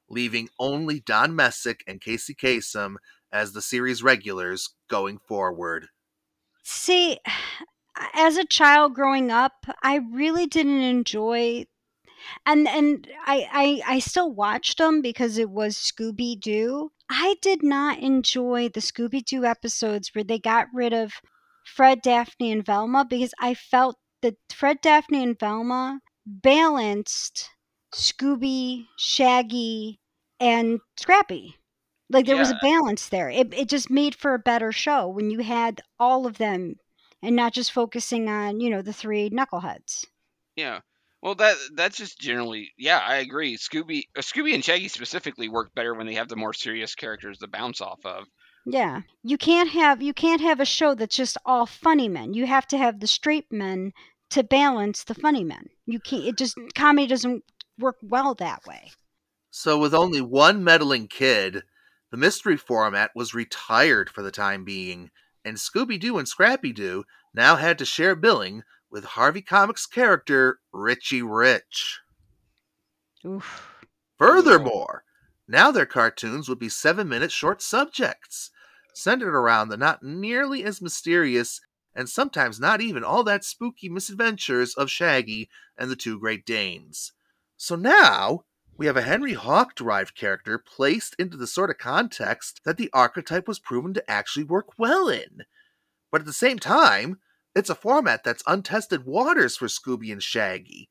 leaving only Don Messick and Casey Kasem as the series regulars going forward. See, *sighs* as a child growing up, I really didn't enjoy and and I, I I still watched them because it was Scooby Doo. I did not enjoy the Scooby Doo episodes where they got rid of Fred, Daphne, and Velma because I felt that Fred, Daphne, and Velma balanced Scooby, Shaggy, and Scrappy. Like there was a balance there. It it just made for a better show when you had all of them and not just focusing on, you know, the three knuckleheads. Yeah. Well, that that's just generally, yeah, I agree. Scooby, uh, Scooby and Shaggy specifically work better when they have the more serious characters to bounce off of. Yeah. You can't have you can't have a show that's just all funny men. You have to have the straight men to balance the funny men. You can't it just comedy doesn't work well that way. So, with only one meddling kid, the mystery format was retired for the time being, and Scooby Doo and Scrappy Doo now had to share billing with Harvey Comics character Richie Rich. Oof. Furthermore, now their cartoons would be seven minute short subjects, centered around the not nearly as mysterious and sometimes not even all that spooky misadventures of Shaggy and the two Great Danes. So now, we have a Henery Hawk derived character placed into the sort of context that the archetype was proven to actually work well in. But at the same time, it's a format that's untested waters for Scooby and Shaggy,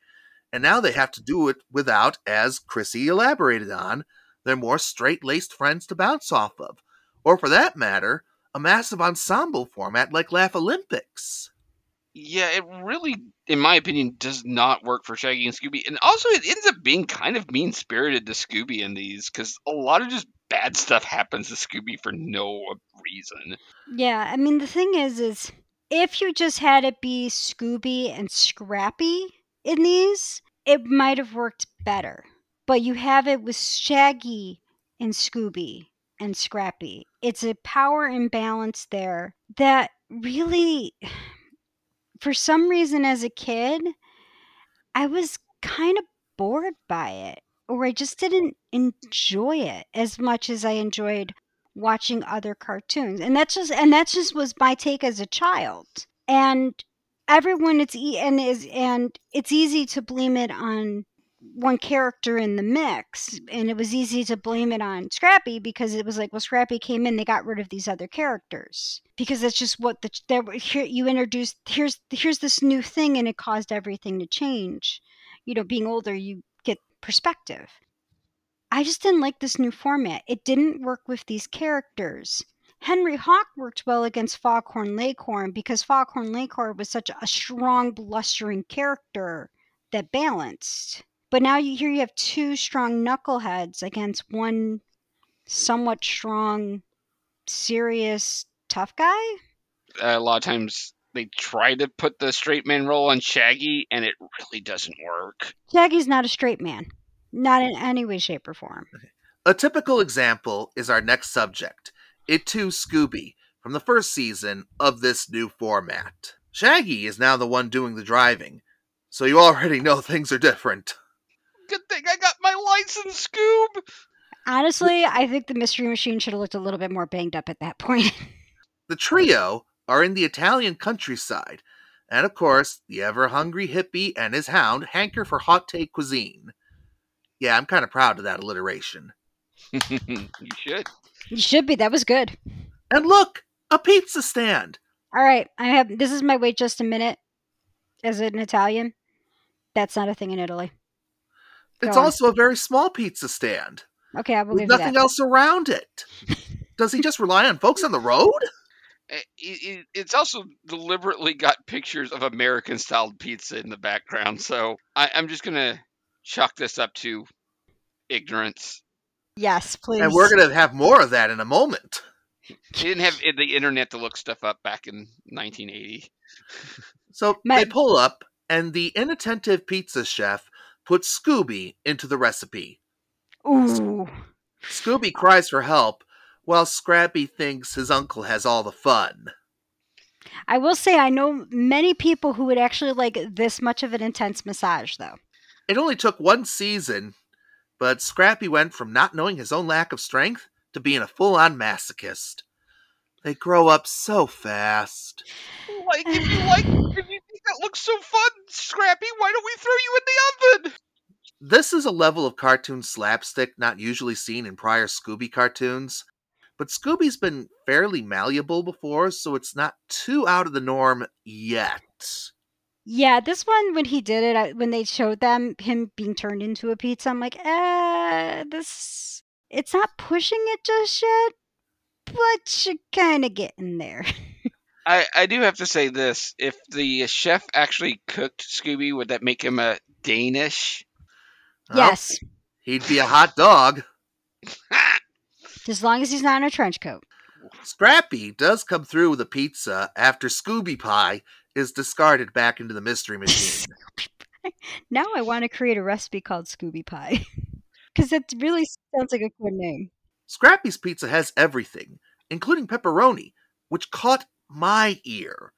and now they have to do it without, as Krissi elaborated on, their more straight laced friends to bounce off of, or for that matter, a massive ensemble format like Laugh Olympics. Yeah, it really, in my opinion, does not work for Shaggy and Scooby. And also, it ends up being kind of mean spirited to Scooby in these because a lot of just bad stuff happens to Scooby for no reason. Yeah, I mean the thing is is if you just had it be Scooby and Scrappy in these, it might have worked better. But you have it with Shaggy and Scooby and Scrappy. It's a power imbalance there that really for some reason as a kid I was kind of bored by it or I just didn't enjoy it as much as I enjoyed watching other cartoons. And that's just and that just was my take as a child. And everyone it's e- and is and it's easy to blame it on one character in the mix and it was easy to blame it on Scrappy because it was like well Scrappy came in they got rid of these other characters because that's just what the there here you introduced here's here's this new thing and it caused everything to change. You know being older you get perspective. I just didn't like this new format. It didn't work with these characters. Henery Hawk worked well against Foghorn Leghorn because Foghorn Leghorn was such a strong blustering character that balanced but now you here you have two strong knuckleheads against one somewhat strong, serious, tough guy. Uh, a lot of times they try to put the straight man role on Shaggy, and it really doesn't work. Shaggy's not a straight man, not in any way, shape, or form. A typical example is our next subject, Et Tu Scooby, from the first season of this new format. Shaggy is now the one doing the driving, so you already know *laughs* things are different. Good thing I got my license, Scoob. Honestly, I think the Mystery Machine should have looked a little bit more banged up at that point. *laughs* The trio are in the Italian countryside, and of course, the ever hungry hippie and his hound hanker for hot take cuisine. Yeah, I'm kind of proud of that alliteration. *laughs* you should. you should be. That was good. And look, a pizza stand. All right, I have. This is my wait just a minute. As an Italian, that's not a thing in Italy. It's Go on. also a very small pizza stand Okay, I will with nothing that. else around it. Does he just rely on folks on the road? *laughs* Eh, It, it, it's also deliberately got pictures of American styled pizza in the background, so I, I'm just gonna chalk this up to ignorance. Yes, please. And we're going to have more of that in a moment. He didn't have the internet to look stuff up back in 1980. So Ma- they pull up, and the inattentive pizza chef puts Scooby into the recipe. Ooh. Scooby cries for help, while Scrappy thinks his uncle has all the fun. I will say I know many people who would actually like this much of an intense massage, though. It only took one season, but Scrappy went from not knowing his own lack of strength to being a full on masochist. They grow up so fast. Like, if you like, if you think that looks so fun, Scrappy, why don't we throw you in the oven? This is a level of cartoon slapstick not usually seen in prior Scooby cartoons, but Scooby's been fairly malleable before, so it's not too out of the norm yet. Yeah, this one when he did it, I, when they showed them him being turned into a pizza, I'm like, eh, this it's not pushing it just yet, but you're kind of getting there. *laughs* I, I do have to say this: if the chef actually cooked Scooby, would that make him a Danish? Well, yes, he'd be a hot dog. *laughs* as long as he's not in a trench coat. Scrappy does come through with a pizza after Scooby Pie is discarded back into the mystery *laughs* machine. Now I want to create a recipe called Scooby Pie *laughs* because it really sounds like a good name. Scrappy's pizza has everything, including pepperoni, which caught my ear.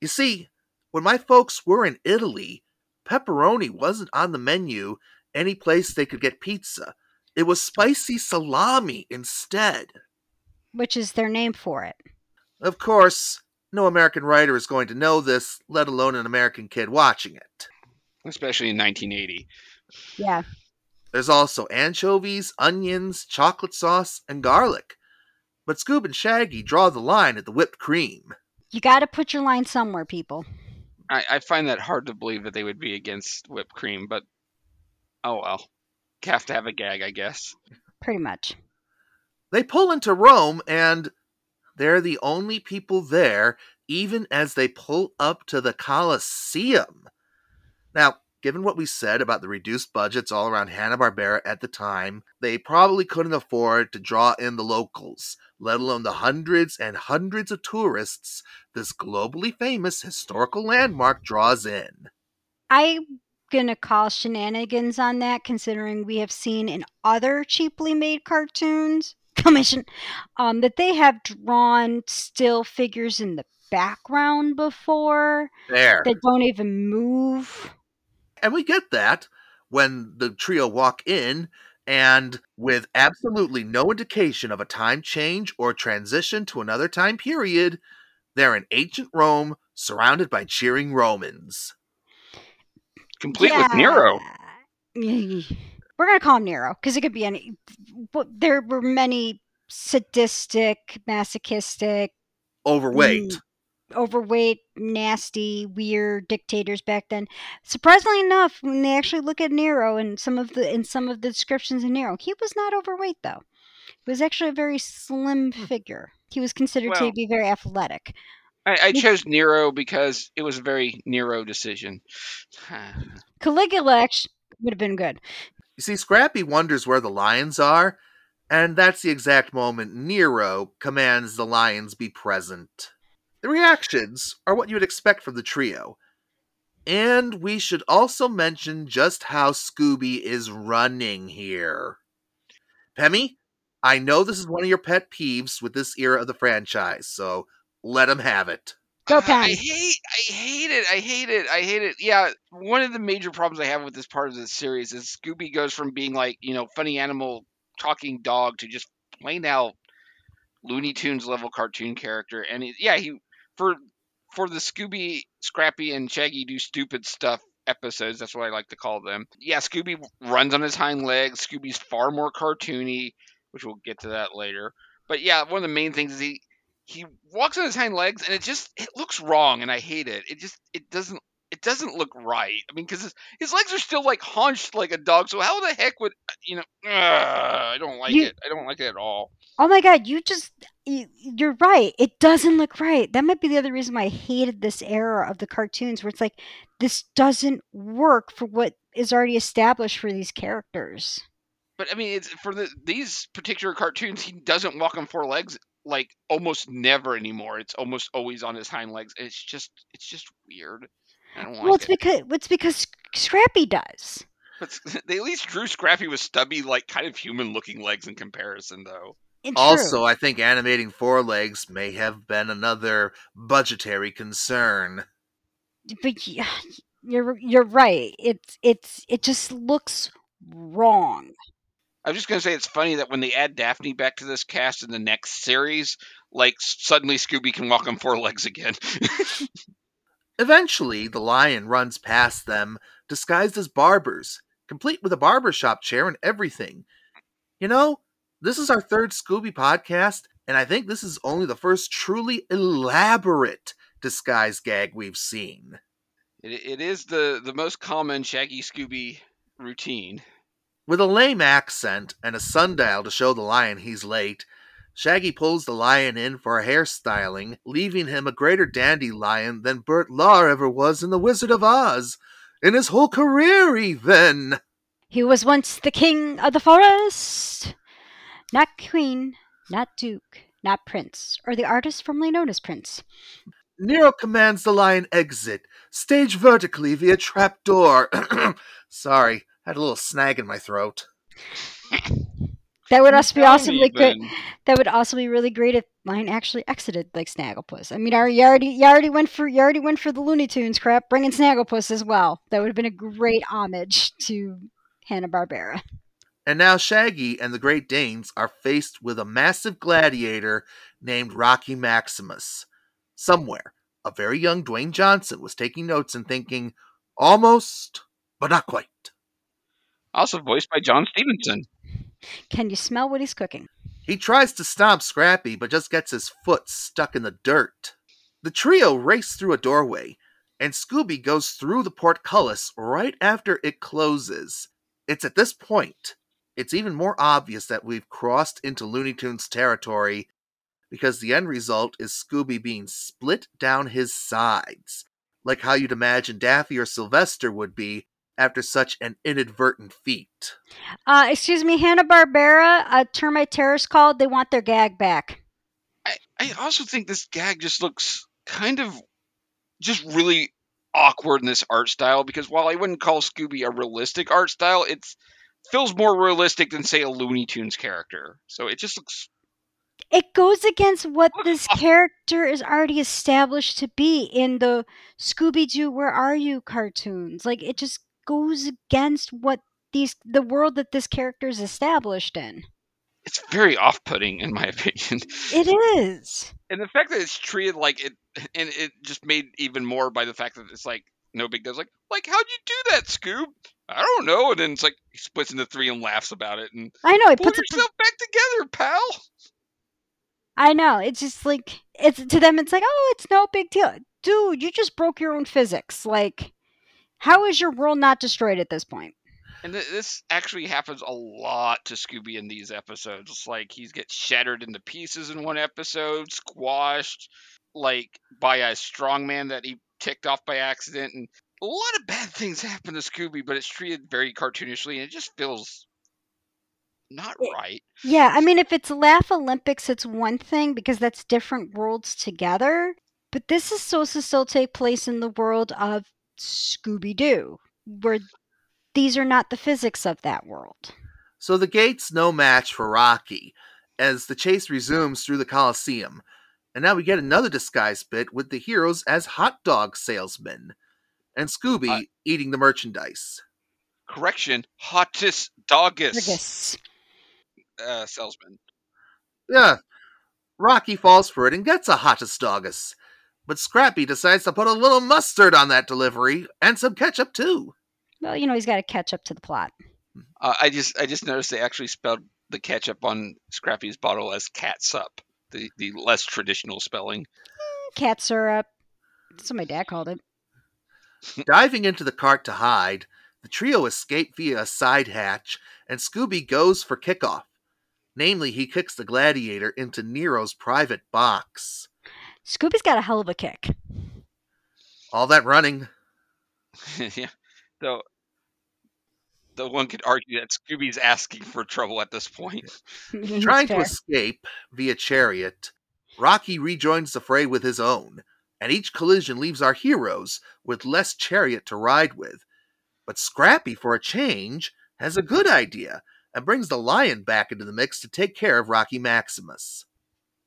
You see, when my folks were in Italy, pepperoni wasn't on the menu any place they could get pizza. It was spicy salami instead. Which is their name for it. Of course, no American writer is going to know this, let alone an American kid watching it. Especially in 1980. Yeah. There's also anchovies, onions, chocolate sauce, and garlic. But Scoob and Shaggy draw the line at the whipped cream. You got to put your line somewhere, people. I, I find that hard to believe that they would be against whipped cream, but oh well. Have to have a gag, I guess. Pretty much. They pull into Rome, and they're the only people there, even as they pull up to the Colosseum. Now, given what we said about the reduced budgets all around Hanna-Barbera at the time, they probably couldn't afford to draw in the locals, let alone the hundreds and hundreds of tourists this globally famous historical landmark draws in. I'm gonna call shenanigans on that, considering we have seen in other cheaply made cartoons *laughs* commission um, that they have drawn still figures in the background before There. that don't even move. And we get that when the trio walk in and with absolutely no indication of a time change or transition to another time period, they're in ancient Rome surrounded by cheering Romans. Complete with Nero. *laughs* We're gonna call him Nero because it could be any. There were many sadistic, masochistic, Overweight. Mm, Overweight, nasty, weird dictators back then. Surprisingly enough, when they actually look at Nero and some of the in some of the descriptions of Nero, he was not overweight though. He was actually a very slim hmm. figure. He was considered Well- to be very athletic. I, I chose Nero because it was a very Nero decision. *sighs* Caligula actually would have been good. You see, Scrappy wonders where the lions are, and that's the exact moment Nero commands the lions be present. The reactions are what you would expect from the trio. And we should also mention just how Scooby is running here. Pemmy, I know this is one of your pet peeves with this era of the franchise, so let him have it. Go I hate, I hate it. I hate it. I hate it. Yeah, one of the major problems I have with this part of the series is Scooby goes from being like, you know, funny animal talking dog to just plain out Looney Tunes level cartoon character. And he, yeah, he for for the Scooby, Scrappy, and Shaggy do stupid stuff episodes. That's what I like to call them. Yeah, Scooby runs on his hind legs. Scooby's far more cartoony, which we'll get to that later. But yeah, one of the main things is he he walks on his hind legs and it just it looks wrong and I hate it. It just it doesn't it doesn't look right. I mean, because his, his legs are still like hunched like a dog. So how the heck would you know? I don't like You- it. I don't like it at all. Oh my god, you just you, you're right. It doesn't look right. That might be the other reason why I hated this era of the cartoons where it's like this doesn't work for what is already established for these characters. But I mean, it's for the these particular cartoons. He doesn't walk on four legs like almost never anymore. It's almost always on his hind legs. It's just it's just weird. I don't like well, it's it. because it's because Scrappy does. But *laughs* they at least drew Scrappy with stubby, like kind of human looking legs in comparison, though. It's Also, true. I think animating four legs may have been another budgetary concern. but y- *sighs* you're you're right. It's it's it just looks wrong. I was just gonna say it's funny that when they add Daphne back to this cast in the next series, like suddenly Scooby can walk on four legs again. *laughs* Eventually, the lion runs past them, disguised as barbers, complete with a barber shop chair and everything. You know, this is our third Scooby podcast, and I think this is only the first truly elaborate disguise gag we've seen. It, it is the the most common Shaggy Scooby routine. With a lame accent and a sundial to show the lion he's late, Shaggy pulls the lion in for a hairstyling, leaving him a greater dandelion than Bert Lahr ever was in The Wizard of Oz. In his whole career, even. He was once the king of the forest. Not queen, not duke, not prince, or the artist formerly known as Prince. Nero commands the lion exit, stage vertically via trapdoor. *clears throat* Sorry, had a little snag in my throat. *laughs* That would also be Tell awesome. Like uh, good. That would also be really great if mine actually exited like Snagglepuss. I mean, are- you already you already went for you already went for the Looney Tunes crap. Bring in Snagglepuss as well. That would have been a great homage to Hanna Barbera. And now Shaggy and the Great Danes are faced with a massive gladiator named Rocky Maximus. Somewhere, a very young Dwayne Johnson was taking notes and thinking, almost, but not quite. Also voiced by John Stephenson. Can you smell what he's cooking? He tries to stomp Scrappy, but just gets his foot stuck in the dirt. The trio race through a doorway, and Scooby goes through the portcullis right after it closes. It's at this point, it's even more obvious that we've crossed into Looney Tunes territory because the end result is Scooby being split down his sides, like how you'd imagine Daffy or Sylvester would be after such an inadvertent feat. Uh, excuse me, Hanna Barbera. A Termite Terrace called. They want their gag back. I, I also think this gag just looks kind of just really awkward in this art style because while I wouldn't call Scooby a realistic art style, it feels more realistic than say a Looney Tunes character. So it just looks It goes against what this character is already established to be in the Scooby Doo Where Are You cartoons. Like it just goes against what these the world that this character is established in. it's very off-putting in my *laughs* opinion. It is. and the fact that it's treated like it and it just made even more by the fact that it's like no big deal. It's like like how'd you do that, Scoob? I don't know. And then it's like he splits into three and laughs about it and I know. He pull puts it. back together, pal. I know. It's just like it's to them. It's like, oh, it's no big deal, dude. You just broke your own physics. Like, how is your world not destroyed at this point? And th- this actually happens a lot to Scooby in these episodes. It's like he gets shattered into pieces in one episode, squashed like by a strongman that he ticked off by accident, and a lot of bad things happen to Scooby, but it's treated very cartoonishly, and it just feels not right. Yeah, I mean, if it's Laugh Olympics, it's one thing because that's different worlds together. But this is supposed to still take place in the world of Scooby Doo, where these are not the physics of that world. So the gate's no match for Rocky as the chase resumes through the Coliseum. And now we get another disguise bit with the heroes as hot dog salesmen and Scooby Uh, eating the merchandise. Correction, hottest doggus Fergus. uh, salesman. Yeah, Rocky falls for it and gets a hottest dogus. But Scrappy decides to put a little mustard on that delivery and some ketchup too. Well, you know, he's got to catch up to the plot. Uh, I just I just noticed they actually spelled the ketchup on Scrappy's bottle as catsup, the the less traditional spelling. Cat syrup. That's what my dad called it. *laughs* Diving into the cart to hide, the trio escape via a side hatch, and Scooby goes for kickoff. Namely, he kicks the gladiator into Nero's private box. Scooby's got a hell of a kick. All that running. *laughs* yeah, though. Though one could argue that Scooby's asking for trouble at this point. It's *laughs* *laughs* Trying to escape via chariot, Rocky rejoins the fray with his own, and each collision leaves our heroes with less chariot to ride with. But Scrappy, for a change, has a good idea and brings the lion back into the mix to take care of Rocky Maximus.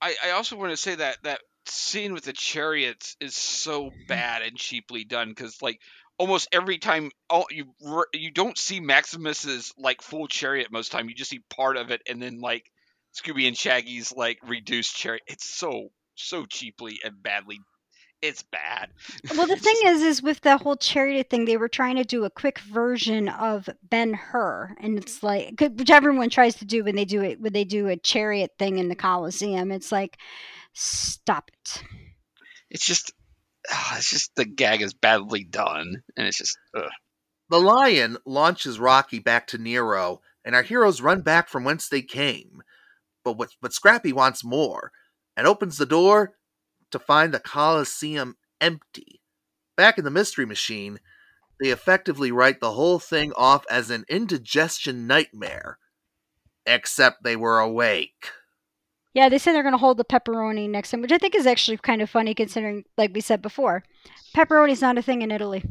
I, I also want to say that that scene with the chariots is so mm-hmm. bad and cheaply done because like almost every time oh you you don't see Maximus's like full chariot most time you just see part of it and then like Scooby and Shaggy's like reduced chariot it's so so cheaply and badly it's bad. Well the *laughs* thing is is with the whole chariot thing they were trying to do a quick version of ben hur and it's like, which everyone tries to do when they do it when they do a chariot thing in the coliseum it's like stop it it's just ah, it's just the gag is badly done, and it's just ugh. The lion launches Rocky back to Nero, and our heroes run back from whence they came. But what, but Scrappy wants more, and opens the door to find the Colosseum empty. Back in the Mystery Machine, they effectively write the whole thing off as an indigestion nightmare. Except they were awake. Yeah, they say they're going to hold the pepperoni next time, which I think is actually kind of funny considering, like we said before, pepperoni's not a thing in Italy.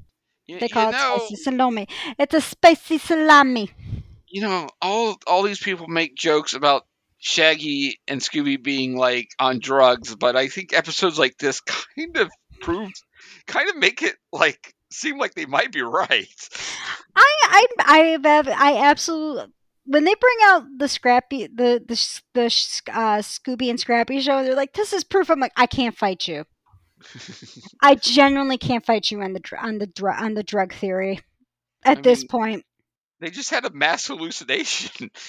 You, They call know, it spicy salami. It's a spicy salami. you know, all all these people make jokes about Shaggy and Scooby being like on drugs, but I think episodes like this *laughs* kind of prove, kind of make it like seem like they might be right. I I I have I absolutely when they bring out the Scrappy the the the uh, Scooby and Scrappy show, they're like, "This is proof." I'm like, I can't fight you. *laughs* I genuinely can't fight you on the on the dr- on the drug theory. At I this mean- point, They just had a mass hallucination. *laughs*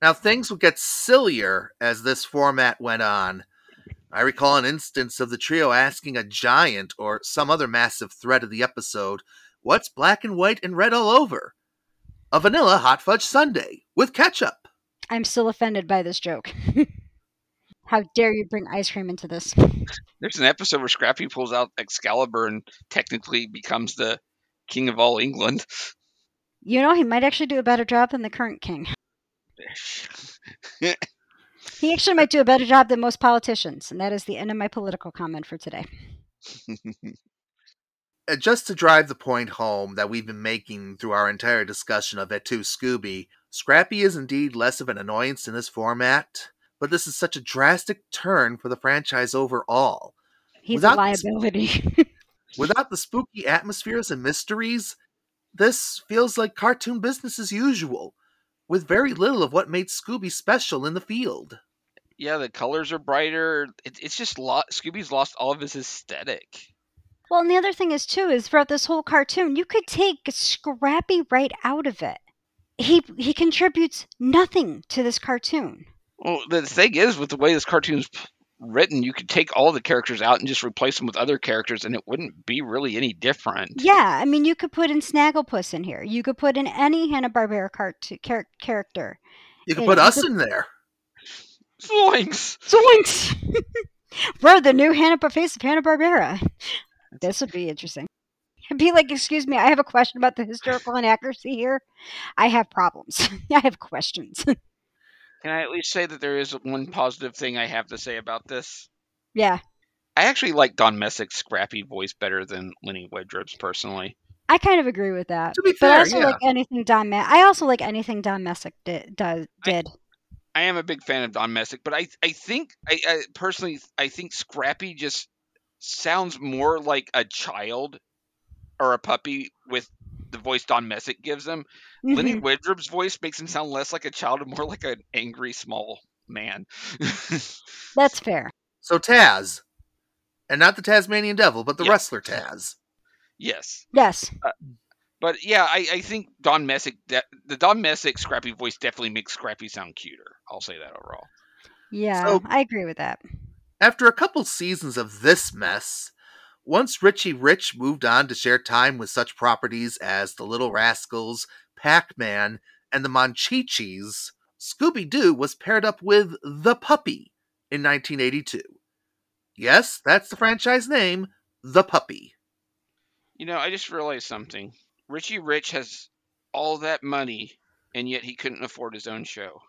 Now, things would get sillier as this format went on. I recall an instance of the trio asking a giant or some other massive threat of the episode, What's black and white and red all over? A vanilla hot fudge sundae with ketchup. I'm still offended by this joke. *laughs* How dare you bring ice cream into this? There's an episode where Scrappy pulls out Excalibur and technically becomes the king of all England. You know, he might actually do a better job than the current king. *laughs* He actually might do a better job than most politicians, and that is the end of my political comment for today. *laughs* Uh, just to drive the point home that we've been making through our entire discussion of Et Tu Scooby, Scrappy is indeed less of an annoyance in this format, but this is such a drastic turn for the franchise overall. He's Without a this- liability. *laughs* Without the spooky atmospheres and mysteries, this feels like cartoon business as usual, with very little of what made Scooby special in the field. yeah, the colors are brighter. It, it's just lo- Scooby's lost all of his aesthetic. Well, and the other thing is too is throughout this whole cartoon, you could take Scrappy right out of it. He he contributes nothing to this cartoon. Well, the thing is, with the way this cartoon's written, you could take all the characters out and just replace them with other characters, and it wouldn't be really any different. Yeah, I mean, you could put in Snagglepuss in here. You could put in any Hanna Barbera cartoon char- character. You could put us could- in there. Zoinks! Zoinks! *laughs* We're the new Hanna face of Hanna Barbera. This would be interesting. It'd *laughs* be like, excuse me, I have a question about the historical inaccuracy here. I have problems. *laughs* I have questions. *laughs* Can I at least say that there is one positive thing I have to say about this? yeah, I actually like Don Messick's scrappy voice better than Lenny Wedrop's personally. I kind of agree with that. To be fair, but I also yeah. like anything Don. Ma- I also like anything Don Messick did. Does did. I am a big fan of Don Messick, but I I think I, I personally I think Scrappy just sounds more like a child or a puppy with the voice Don Messick gives him. Lenny Mhm. Wedrop's voice makes him sound less like a child and more like an angry small man. *laughs* That's fair. So Taz, and not the Tasmanian Devil, but the Yeah. wrestler Taz. yes. Yes. But yeah, I, I think Don Messick, de- the Don Messick Scrappy voice definitely makes Scrappy sound cuter. I'll say that overall. Yeah, So- I agree with that. After a couple seasons of this mess, once Richie Rich moved on to share time with such properties as the Little Rascals, Pac Man, and the Monchichis, Scooby Doo was paired up with The Puppy in 1982. Yes, that's the franchise name, The Puppy. You know, I just realized something. Richie Rich has all that money, and yet he couldn't afford his own show.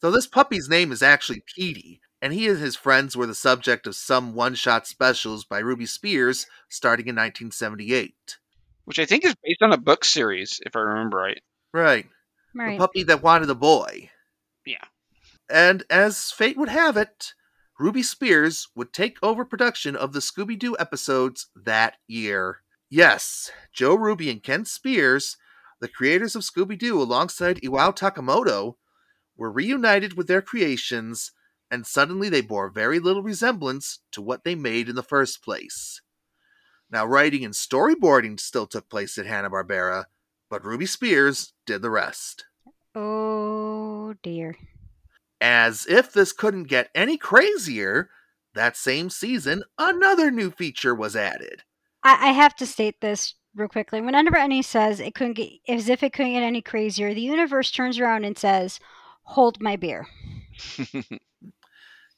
So this puppy's name is actually Petey, and he and his friends were the subject of some one-shot specials by Ruby Spears starting in 1978. Which I think is based on a book series, if I remember right. Right. Right. The puppy that wanted a boy. Yeah. And as fate would have it, Ruby Spears would take over production of the Scooby Doo episodes that year. Yes, Joe Ruby and Ken Spears, the creators of Scooby Doo alongside Iwao Takamoto, were reunited with their creations, and suddenly they bore very little resemblance to what they made in the first place. Now, writing and storyboarding still took place at Hanna-Barbera, but Ruby Spears did the rest. oh dear. As if this couldn't get any crazier, that same season, another new feature was added. I, I have to state this real quickly. Whenever any says it couldn't get, as if it couldn't get any crazier, the universe turns around and says, "Hold my beer." *laughs*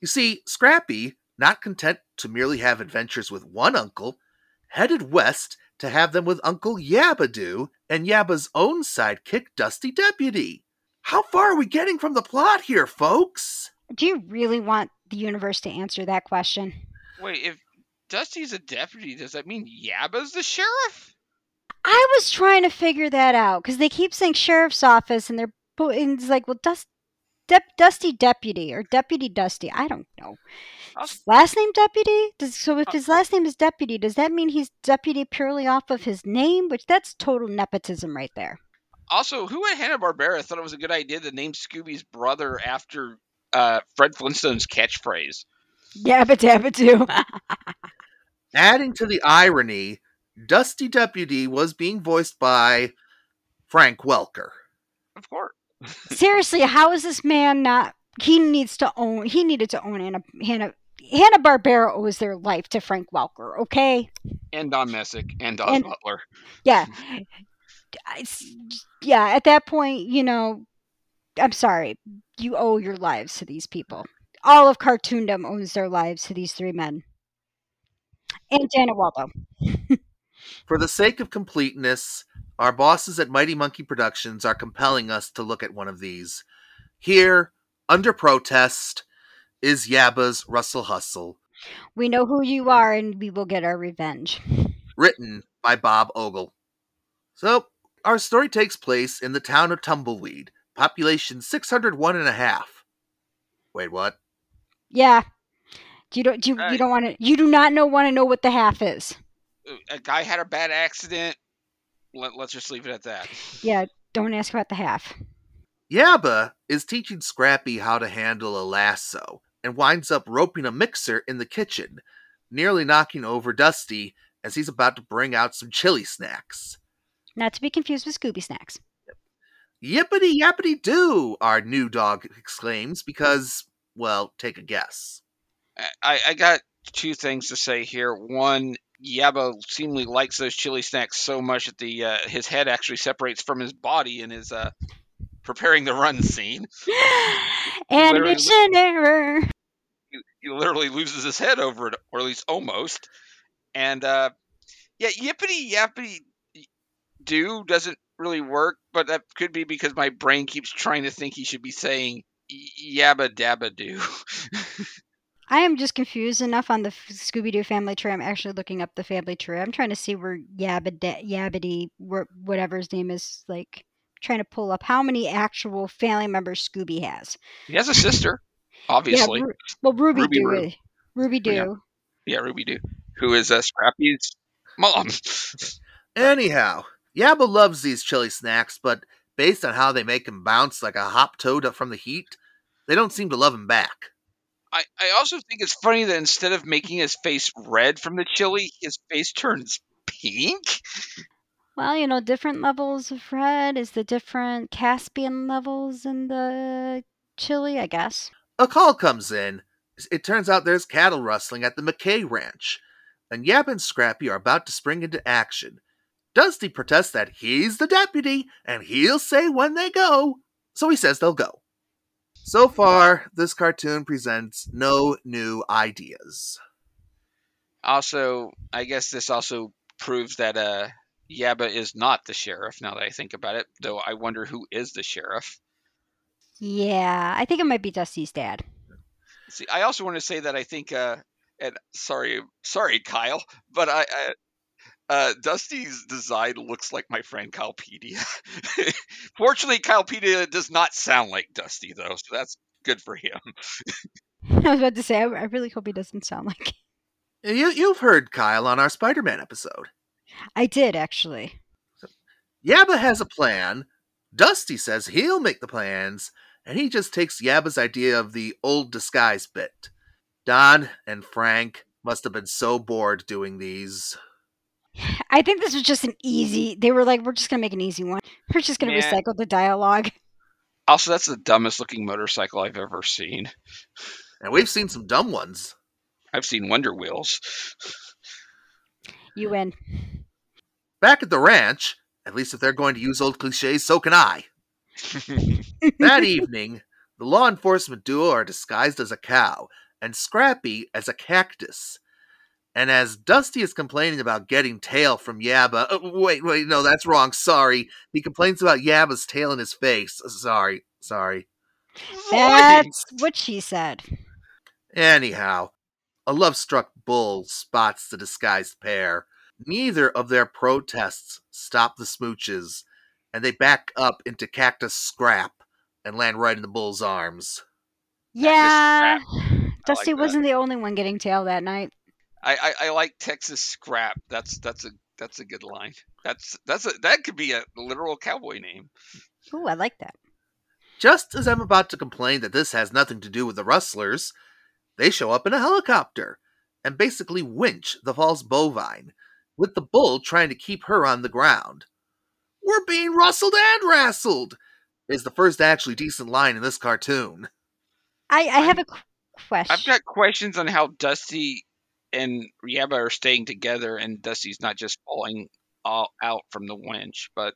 You see, Scrappy, not content to merely have adventures with one uncle, headed west to have them with Uncle Yabba-Doo and Yabba's own sidekick, Dusty Deputy. How far are we getting from the plot here, folks? Do you really want the universe to answer that question? Wait, if Dusty's a deputy, does that mean Yabba's the sheriff? I was trying to figure that out because they keep saying sheriff's office, and they're po- and it's like, well, Dust, Dep- Dusty Deputy or Deputy Dusty. I don't know. Also- Last name Deputy. Does, so if his last name is Deputy, does that mean he's deputy purely off of his name? Which that's total nepotism right there. Also, who at Hanna Barbera thought it was a good idea to name Scooby's brother after uh, Fred Flintstone's catchphrase? Yabba dabba doo. Adding to the irony, Dusty Deputy was being voiced by Frank Welker. Of course. Seriously, how is this man not? He needs to own. He needed to own Hanna Hanna Hanna Barbera owes their life to Frank Welker. Okay. And Don Messick and Don And- Butler. yeah I s- yeah at that point you know i'm sorry you owe your lives to these people all of cartoondom owns their lives to these three men and janet waldo For the sake of completeness, our bosses at Mighty Monkey Productions are compelling us to look at one of these. Here, under protest, is Yabba's Rustle Hustle, we know who you are and we will get our revenge written by Bob Ogle. So, our story takes place in the town of Tumbleweed, population 601 and a half. Wait, what? yeah do you don't do you, Uh, you don't want to you do not know want to know what the half is A guy had a bad accident. Let, let's just leave it at that. yeah don't ask about the half Yabba is teaching Scrappy how to handle a lasso and winds up roping a mixer in the kitchen, nearly knocking over Dusty as he's about to bring out some chili snacks. not to be confused with scooby snacks Yippity yappity doo, our new dog exclaims because, well, take a guess. I, I got two things to say here. One, Yabba seemingly likes those chili snacks so much that the uh, his head actually separates from his body in his uh, preparing the run scene. *laughs* and animation error He, he literally loses his head over it, or at least almost. And uh, yeah, yippity yappity do doesn't really work, but that could be because my brain keeps trying to think he should be saying yabba dabba do. *laughs* I am just confused enough on the Scooby Doo family tree. I'm actually looking up the family tree. I'm trying to see where Yabba Yabbity, wh- whatever his name is, like trying to pull up how many actual family members Scooby has. he has a sister, obviously. Yeah, Ru- well, Ruby, Ruby Doo. Roo. Ruby Doo. Yeah. Yeah, Ruby Doo, who is uh, Scrappy's mom. *laughs* Anyhow, Yabba loves these chili snacks, but based on how they make him bounce like a hop toad up from the heat, they don't seem to love him back. I, I also think it's funny that instead of making his face red from the chili, his face turns pink. Well, you know, different levels of red is the different capsaicin levels in the chili, I guess. A call comes in. It turns out there's cattle rustling at the McKay Ranch, and Yab and Scrappy are about to spring into action. Dusty protests that he's the deputy and he'll say when they go, so he says they'll go. So far, this cartoon presents no new ideas. Also, I guess this also proves that uh, Yabba is not the sheriff. Now that I think about it, though, I wonder who is the sheriff. Yeah, I think it might be Dusty's dad. See, I also want to say that I think, uh, and sorry, sorry, Kyle, but I, I uh, Dusty's design looks like my friend Kylepedia. *laughs* Fortunately, Kylepedia does not sound like Dusty though, so that's good for him. *laughs* I was about to say, I, I really hope he doesn't sound like. You, you've heard Kyle on our Spider Man episode. I did actually. Yabba has a plan. Dusty says he'll make the plans, and he just takes Yabba's idea of the old disguise bit. Don and Frank must have been so bored doing these. I think this was just an easy. They were like, we're just gonna make an easy one. We're just gonna Yeah. recycle the dialogue. Also, that's the dumbest looking motorcycle I've ever seen. And we've seen some dumb ones. I've seen Wonder Wheels. You win. Back at the ranch, at least if they're going to use old cliches, so can I. *laughs* that evening, the law enforcement duo are disguised as a cow and Scrappy as a cactus. And as Dusty is complaining about getting tail from Yabba, uh, wait, wait, no, that's wrong. Sorry. He complains about Yabba's tail in his face. Sorry, sorry. That's what she said. Anyhow, a love struck bull spots the disguised pair. Neither of their protests stop the smooches, and they back up into Cactus Scrap and land right in the bull's arms. Yeah. Dusty that. wasn't the only one getting tail that night. I, I, I like Texas Scrap. That's that's a that's a good line. That's that's a that could be a literal cowboy name. Ooh, I like that. Just as I'm about to complain that this has nothing to do with the rustlers, they show up in a helicopter and basically winch the false bovine, with the bull trying to keep her on the ground. We're being rustled and rassled, is the first actually decent line in this cartoon. I, I have a qu- question. I've got questions on how Dusty and Yabba are staying together, and Dusty's not just falling all out from the winch. But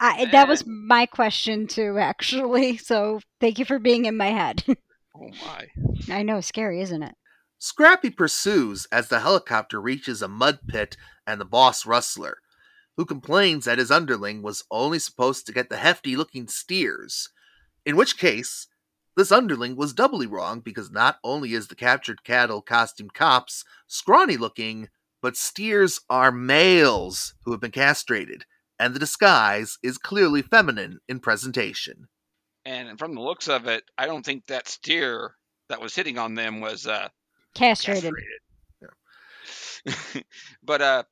I, that was my question too, actually. *laughs* So thank you for being in my head. *laughs* oh my, I know, scary, isn't it? Scrappy pursues as the helicopter reaches a mud pit and the boss rustler, who complains that his underling was only supposed to get the hefty looking steers. In which case, this underling was doubly wrong because not only is the captured cattle costumed cops scrawny looking, but steers are males who have been castrated, and the disguise is clearly feminine in presentation. and from the looks of it, I don't think that steer that was hitting on them was uh, Castrated. castrated. *laughs* but uh,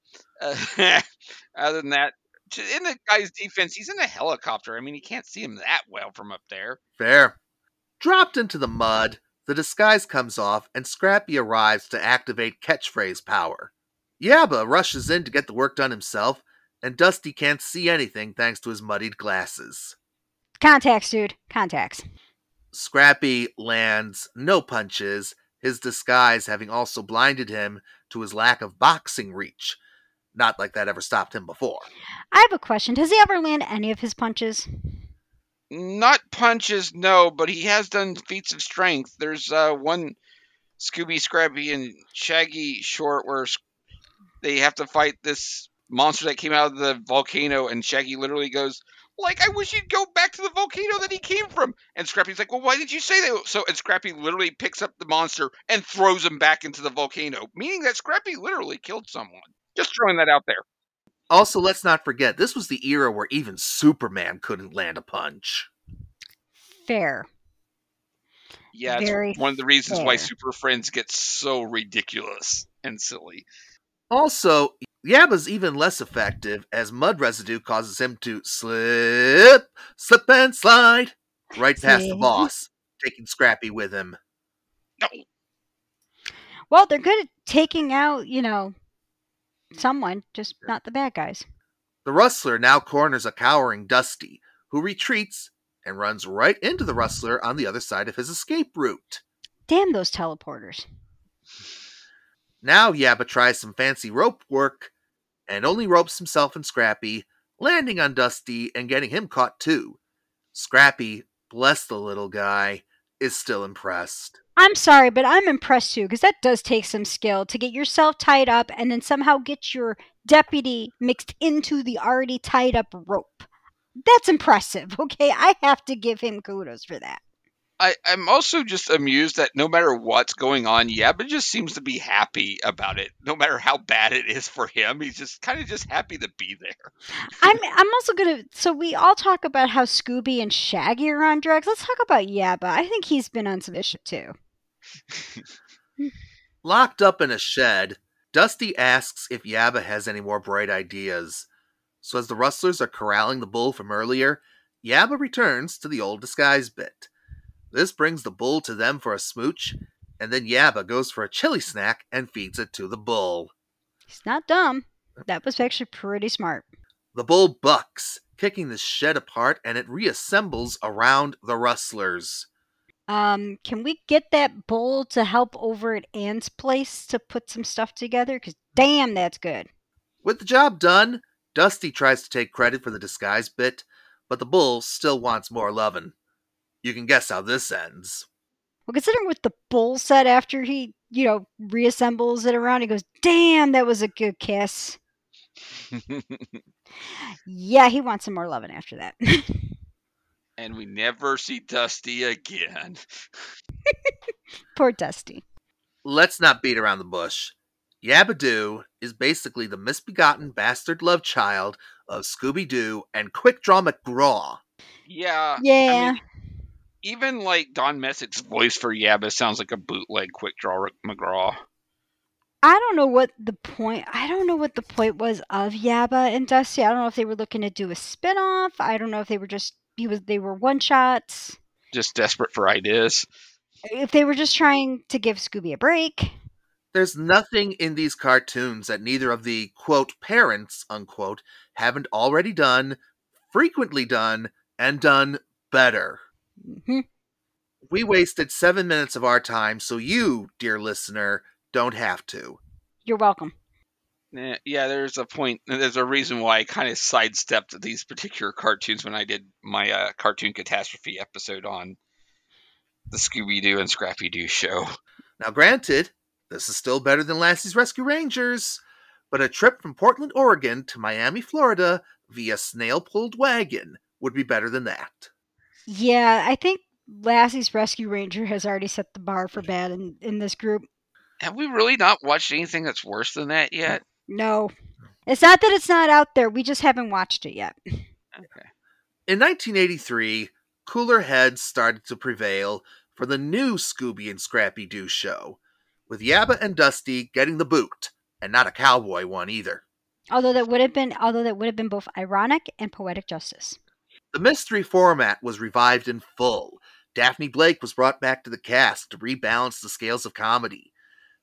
uh, *laughs* other than that, in the guy's defense, he's in a helicopter. I mean, he can't see him that well from up there. Fair. Dropped into the mud, the disguise comes off, and Scrappy arrives to activate catchphrase power. Yabba rushes in to get the work done himself, and Dusty can't see anything thanks to his muddied glasses. Contacts, dude. Contacts. Scrappy lands no punches, his disguise having also blinded him to his lack of boxing reach. Not like that ever stopped him before. I have a question. Does he ever land any of his punches? Not punches, no, but he has done feats of strength. There's uh, one Scooby, Scrappy, and Shaggy short where they have to fight this monster that came out of the volcano, and Shaggy literally goes, "Like, I wish he'd go back to the volcano that he came from." And Scrappy's like, "Well, why did you say that?" So, and Scrappy literally picks up the monster and throws him back into the volcano, meaning that Scrappy literally killed someone. Just throwing that out there. Also, let's not forget, this was the era where even Superman couldn't land a punch. Fair. Yeah, it's Very one of the reasons why. Super Friends gets so ridiculous and silly. Also, Yabba's even less effective as mud residue causes him to slip, slip and slide right past the boss, taking Scrappy with him. No, Well, they're good at taking out, you know, Mm-hmm. someone, just not the bad guys. The rustler now corners a cowering Dusty, who retreats and runs right into the rustler on the other side of his escape route. Damn those teleporters. Now Yabba tries some fancy rope work and only ropes himself and Scrappy, landing on Dusty and getting him caught too. Scrappy, bless the little guy, is still impressed. I'm sorry, but I'm impressed too, because that does take some skill to get yourself tied up and then somehow get your deputy mixed into the already tied up rope. That's impressive, *laughs* okay? I have to give him kudos for that. I, I'm also just amused that no matter what's going on, Yabba just seems to be happy about it. No matter how bad it is for him, he's just kind of just happy to be there. I'm I'm also gonna so we all talk about how Scooby and Shaggy are on drugs. Let's talk about Yabba. I think he's been on some shit too. *laughs* Locked up in a shed, Dusty asks if Yabba has any more bright ideas. So, as the rustlers are corralling the bull from earlier, Yabba returns to the old disguise bit. This brings the bull to them for a smooch, and then Yabba goes for a chili snack and feeds it to the bull. He's not dumb. That was actually pretty smart. The bull bucks, kicking the shed apart, and it reassembles around the rustlers. Um, can we get that bull to help over at Ann's place to put some stuff together? Because damn, that's good. With the job done, Dusty tries to take credit for the disguise bit, but the bull still wants more lovin'. You can guess how this ends. Well, considering what the bull said after he, you know, reassembles it around, he goes, "Damn, that was a good kiss." *laughs* Yeah, he wants some more loving after that. *laughs* and we never see Dusty again. *laughs* Poor Dusty. Let's not beat around the bush. Yabba-Doo is basically the misbegotten bastard love child of Scooby Doo and Quick Draw McGraw. Yeah. I Yeah. mean, even like Don Messick's voice for Yabba sounds like a bootleg Quick Draw McGraw. I don't know what the point. I don't know what the point was of Yabba and Dusty. I don't know if they were looking to do a spin-off. I don't know if they were just he was they were one shots. Just desperate for ideas. If they were just trying to give Scooby a break. There's nothing in these cartoons that neither of the quote parents unquote haven't already done, frequently done, and done better. Mhm. We wasted seven minutes of our time, so you, dear listener, don't have to. You're welcome. Eh, Yeah, there's a point. There's a reason why I kind of sidestepped these particular cartoons when I did my uh, cartoon catastrophe episode on the Scooby Doo and Scrappy Doo show. Now, granted, this is still better than Lassie's Rescue Rangers, but a trip from Portland, Oregon to Miami, Florida via snail pulled wagon would be better than that. Yeah, I think Lassie's Rescue Ranger has already set the bar for bad in, in this group. Have we really not watched anything that's worse than that yet? No. Oh. It's not that it's not out there. We just haven't watched it yet. Okay. In 1983, cooler heads started to prevail for the new Scooby and Scrappy Doo show, with Yabba and Dusty getting the boot, and not a cowboy one either. Although that would have been although that would have been both ironic and poetic justice. The mystery format was revived in full. Daphne Blake was brought back to the cast to rebalance the scales of comedy.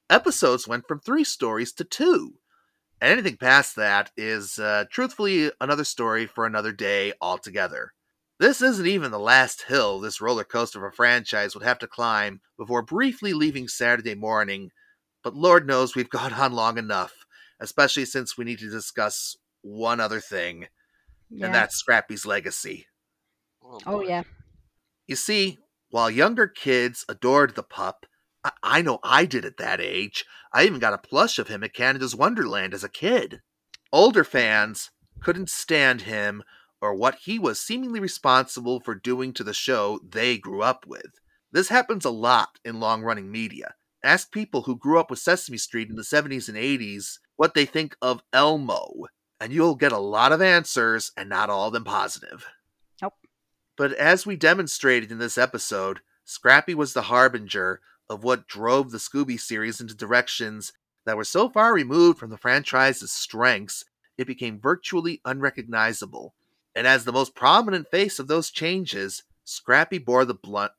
Episodes went from three stories to two. And anything past that is, uh, truthfully, another story for another day altogether. This isn't even the last hill this roller coaster of a franchise would have to climb before briefly leaving Saturday morning, but Lord knows we've *laughs* gone on long enough, especially since we need to discuss one other thing, Yeah. and that's Scrappy's legacy. Oh, oh boy. yeah. You see, while younger kids adored the pup, I, I know I did at that age. I even got a plush of him at Canada's Wonderland as a kid. Older fans couldn't stand him or what he was seemingly responsible for doing to the show they grew up with. This happens a lot in long running media. Ask people who grew up with Sesame Street in the 70s and 80s what they think of Elmo, and you'll get a lot of answers, and not all of them positive. Nope. But as we demonstrated in this episode, Scrappy was the harbinger of what drove the Scooby series into directions that were so far removed from the franchise's strengths, it became virtually unrecognizable. And as the most prominent face of those changes, Scrappy bore the blunt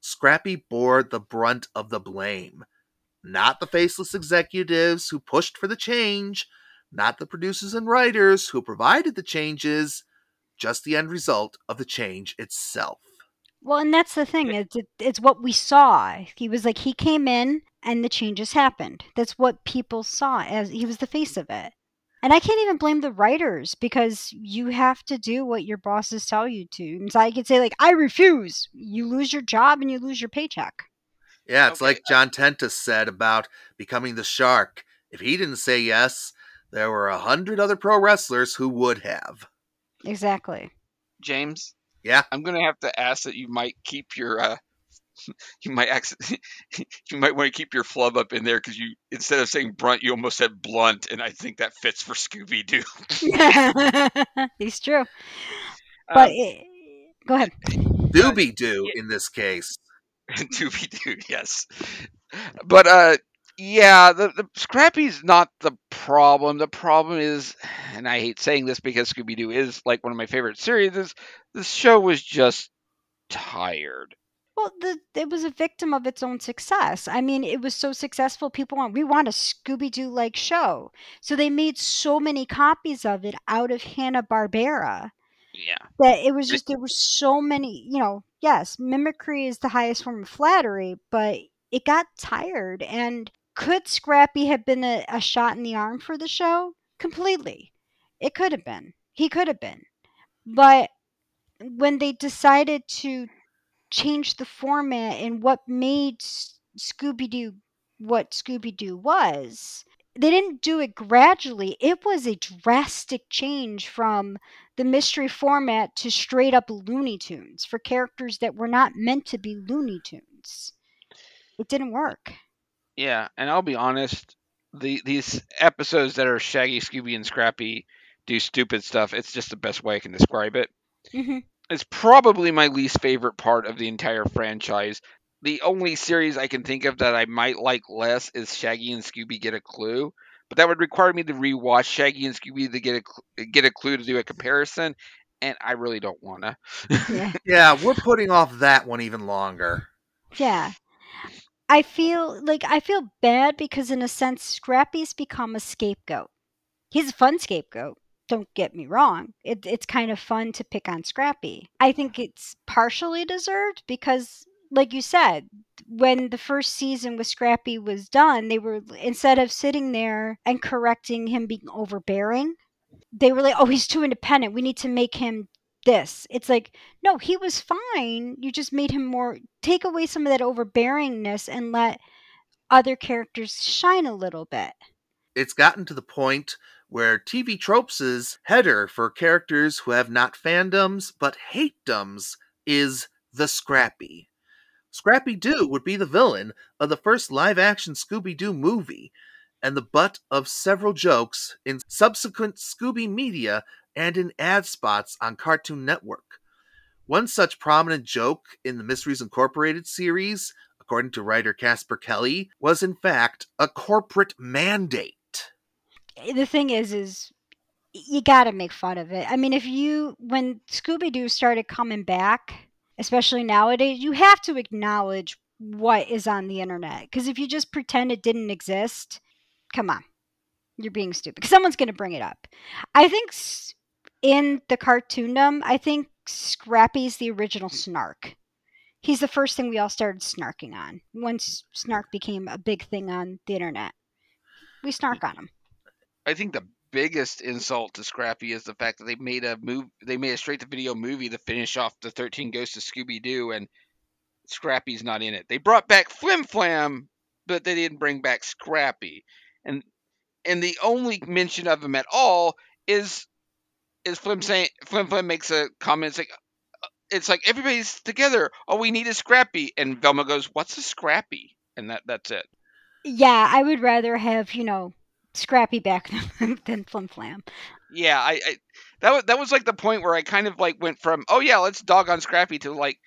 Scrappy bore the brunt of the blame. Not the faceless executives who pushed for the change, not the producers and writers who provided the changes, just the end result of the change itself. Well, and that's the thing. It's it's what we saw. He was like he came in and the changes happened. That's what people saw as he was the face of it. And I can't even blame the writers because you have to do what your bosses tell you to. And so I could say like I refuse. You lose your job and you lose your paycheck. Yeah, it's Okay, like John Tenta said about becoming the shark. If he didn't say yes, there were a hundred other pro wrestlers who would have. Exactly. James. Yeah. I'm gonna have to ask that you might keep your uh, *laughs* you might acc- *laughs* you might want to keep your flub up in there because you instead of saying brunt, you almost said blunt, and I think that fits for Scooby Doo. It's *laughs* true. But Um, it, go ahead. Doobie Doo in this case. Scooby Doo, yes. But uh, yeah, the the Scrappy's not the problem. The problem is, and I hate saying this because Scooby Doo is like one of my favorite series. Is this show was just tired. Well, the, it was a victim of its own success. I mean, it was so successful. People want we want a Scooby Doo like show, so they made so many copies of it out of Hanna Barbera Yeah. that it was just there were so many. You know, yes, mimicry is the highest form of flattery, but it got tired. And could Scrappy have been a, a shot in the arm for the show? Completely. It could have been. He could have been. But when they decided to change the format and what made Scooby Doo what Scooby Doo was, they didn't do it gradually. It was a drastic change from the mystery format to straight up Looney Tunes for characters that were not meant to be Looney Tunes. It didn't work. Yeah, and I'll be honest, the these episodes that are Shaggy, Scooby, and Scrappy do stupid stuff. It's just the best way I can describe it. hmm It's probably my least favorite part of the entire franchise. The only series I can think of that I might like less is Shaggy and Scooby Get a Clue, but that would require me to rewatch Shaggy and Scooby to get a get a clue to do a comparison, and I really don't wanna. *laughs* Yeah. Yeah, we're putting off that one even longer. Yeah. I feel like I feel bad because in a sense Scrappy's become a scapegoat. He's a fun scapegoat. Don't get me wrong. It, it's kind of fun to pick on Scrappy. I think it's partially deserved because like you said, when the first season with Scrappy was done, they were instead of sitting there and correcting him being overbearing, they were like, "Oh, he's too independent. We need to make him this." It's like, no, he was fine. You just made him more. Take away some of that overbearingness and let other characters shine a little bit. It's gotten to the point where TV Tropes' header for characters who have not fandoms but hatedoms is the Scrappy. Scrappy Doo would be the villain of the first live action Scooby Doo movie and the butt of several jokes in subsequent Scooby media and in ad spots on Cartoon Network. One such prominent joke in the Mysteries Incorporated series, according to writer Casper Kelly, was in fact a corporate mandate. Eh, the thing is is you got to make fun of it. I mean, if you when Scooby Doo started coming back, especially nowadays, you have to acknowledge what is on the internet because if you just pretend it didn't exist, come on. You're being stupid. someone's going to bring it up. I think in the cartoondom, I think Scrappy's the original snark. He's the first thing we all started snarking on once snark became a big thing on the internet. We snark on him. I think the biggest insult to Scrappy is the fact that they made a move they made a straight to video movie to finish off the 13 Ghosts of Scooby Doo and Scrappy's not in it. They brought back Flim Flam, but they didn't bring back Scrappy. And and the only mention of him at all is is Flim saying Flim Flam makes a comment it's like it's like everybody's together. All we need is Scrappy and Velma goes, "What's a Scrappy?" And that that's it. Yeah, I would rather have, you know, Scrappy back *laughs* than, than Flim Flam. Yeah, I, I that was that was like the point where I kind of like went from oh yeah let's dog on Scrappy to like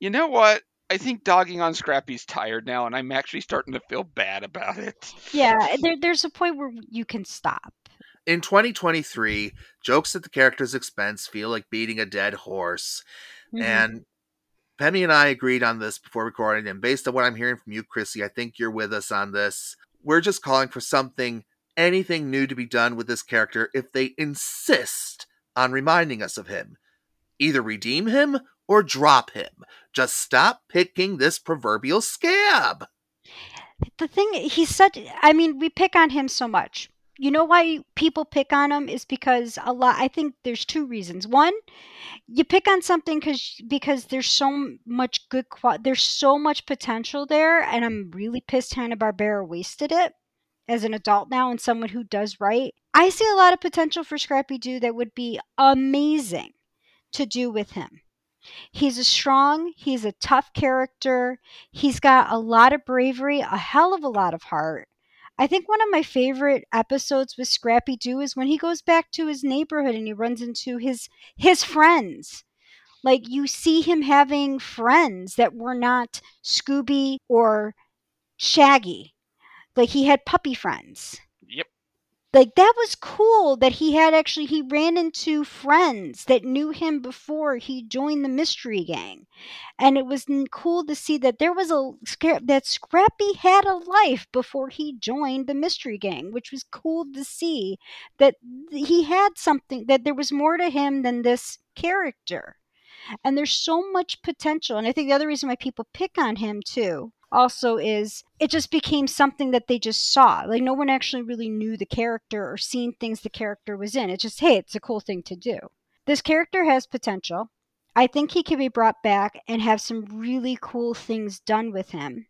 you know what I think dogging on Scrappy's tired now and I'm actually starting to feel bad about it. Yeah, there, there's a point where you can stop. In 2023, jokes at the character's expense feel like beating a dead horse. Mhm. And Pemmy and I agreed on this before recording, and based on what I'm hearing from you, Krissi, I think you're with us on this. We're just calling for something, anything new to be done with this character if they insist on reminding us of him. Either redeem him or drop him. Just stop picking this proverbial scab. the thing he's such i mean we pick on him so much you know why people pick on him is because a lot i think there's two reasons one you pick on something because because there's so much good qua- there's so much potential there and i'm really pissed hanna-barbera wasted it as an adult now and someone who does right i see a lot of potential for scrappy doo that would be amazing to do with him He's a strong, he's a tough character. He's got a lot of bravery, a hell of a lot of heart. I think one of my favorite episodes with Scrappy Doo is when he goes back to his neighborhood and he runs into his his friends. Like you see him having friends that were not Scooby or Shaggy. Like he had puppy friends. Like that was cool that he had actually he ran into friends that knew him before he joined the mystery gang and it was cool to see that there was a that scrappy had a life before he joined the mystery gang which was cool to see that he had something that there was more to him than this character And there's so much potential. And I think the other reason why people pick on him too also is it just became something that they just saw. Like no one actually really knew the character or seen things the character was in. It's just, hey, it's a cool thing to do. This character has potential. I think he can be brought back and have some really cool things done with him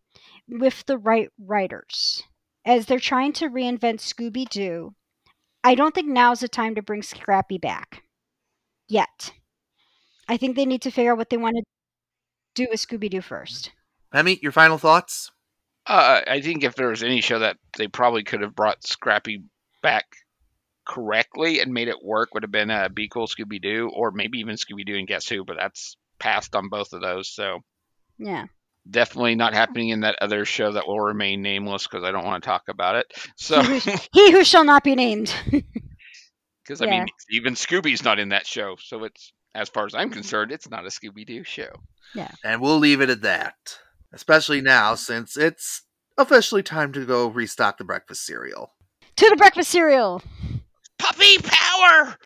with the right writers. As they're trying to reinvent Scooby Doo, I don't think now's the time to bring Scrappy back. Yet. I think they need to figure out what they want to do with Scooby Doo first. Pemmy, your final thoughts? Uh, I think if there was any show that they probably could have brought Scrappy back correctly and made it work, would have been uh, Be Cool Scooby Doo, or maybe even Scooby Doo and Guess Who, but that's passed on both of those. So Yeah. definitely not happening in that other show that will remain nameless because I don't want to talk about it. So He who, he who shall not be named. *laughs* because I Yeah. mean even Scooby's not in that show, so it's as far as I'm concerned, it's not a Scooby Doo show. Yeah, and we'll leave it at that. Especially now, since it's officially time to go restock the breakfast cereal. to the breakfast cereal. Puppy power.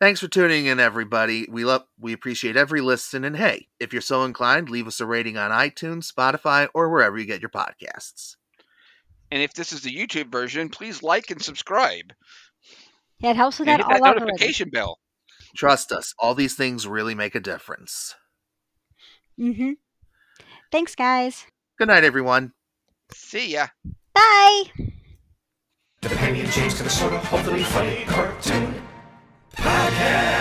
Thanks for tuning in, everybody. We love, we appreciate every listen, and hey, if you're so inclined, leave us a rating on iTunes, Spotify, or wherever you get your podcasts. And if this is the YouTube version, please like and subscribe. Yeah, it helps with And that hit that notification bell. Trust us, all these things really make a difference. Mm-hmm. Thanks, guys. Good night, everyone. See ya. Bye. The Pemmy and James to sort of hopefully funny cartoon podcast.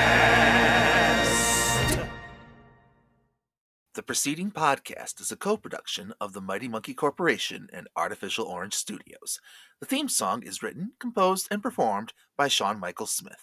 The preceding podcast is a co production of the Mighty Monkey Corporation and Artificial Orange Studios. The theme song is written, composed, and performed by Sean Michael Smith.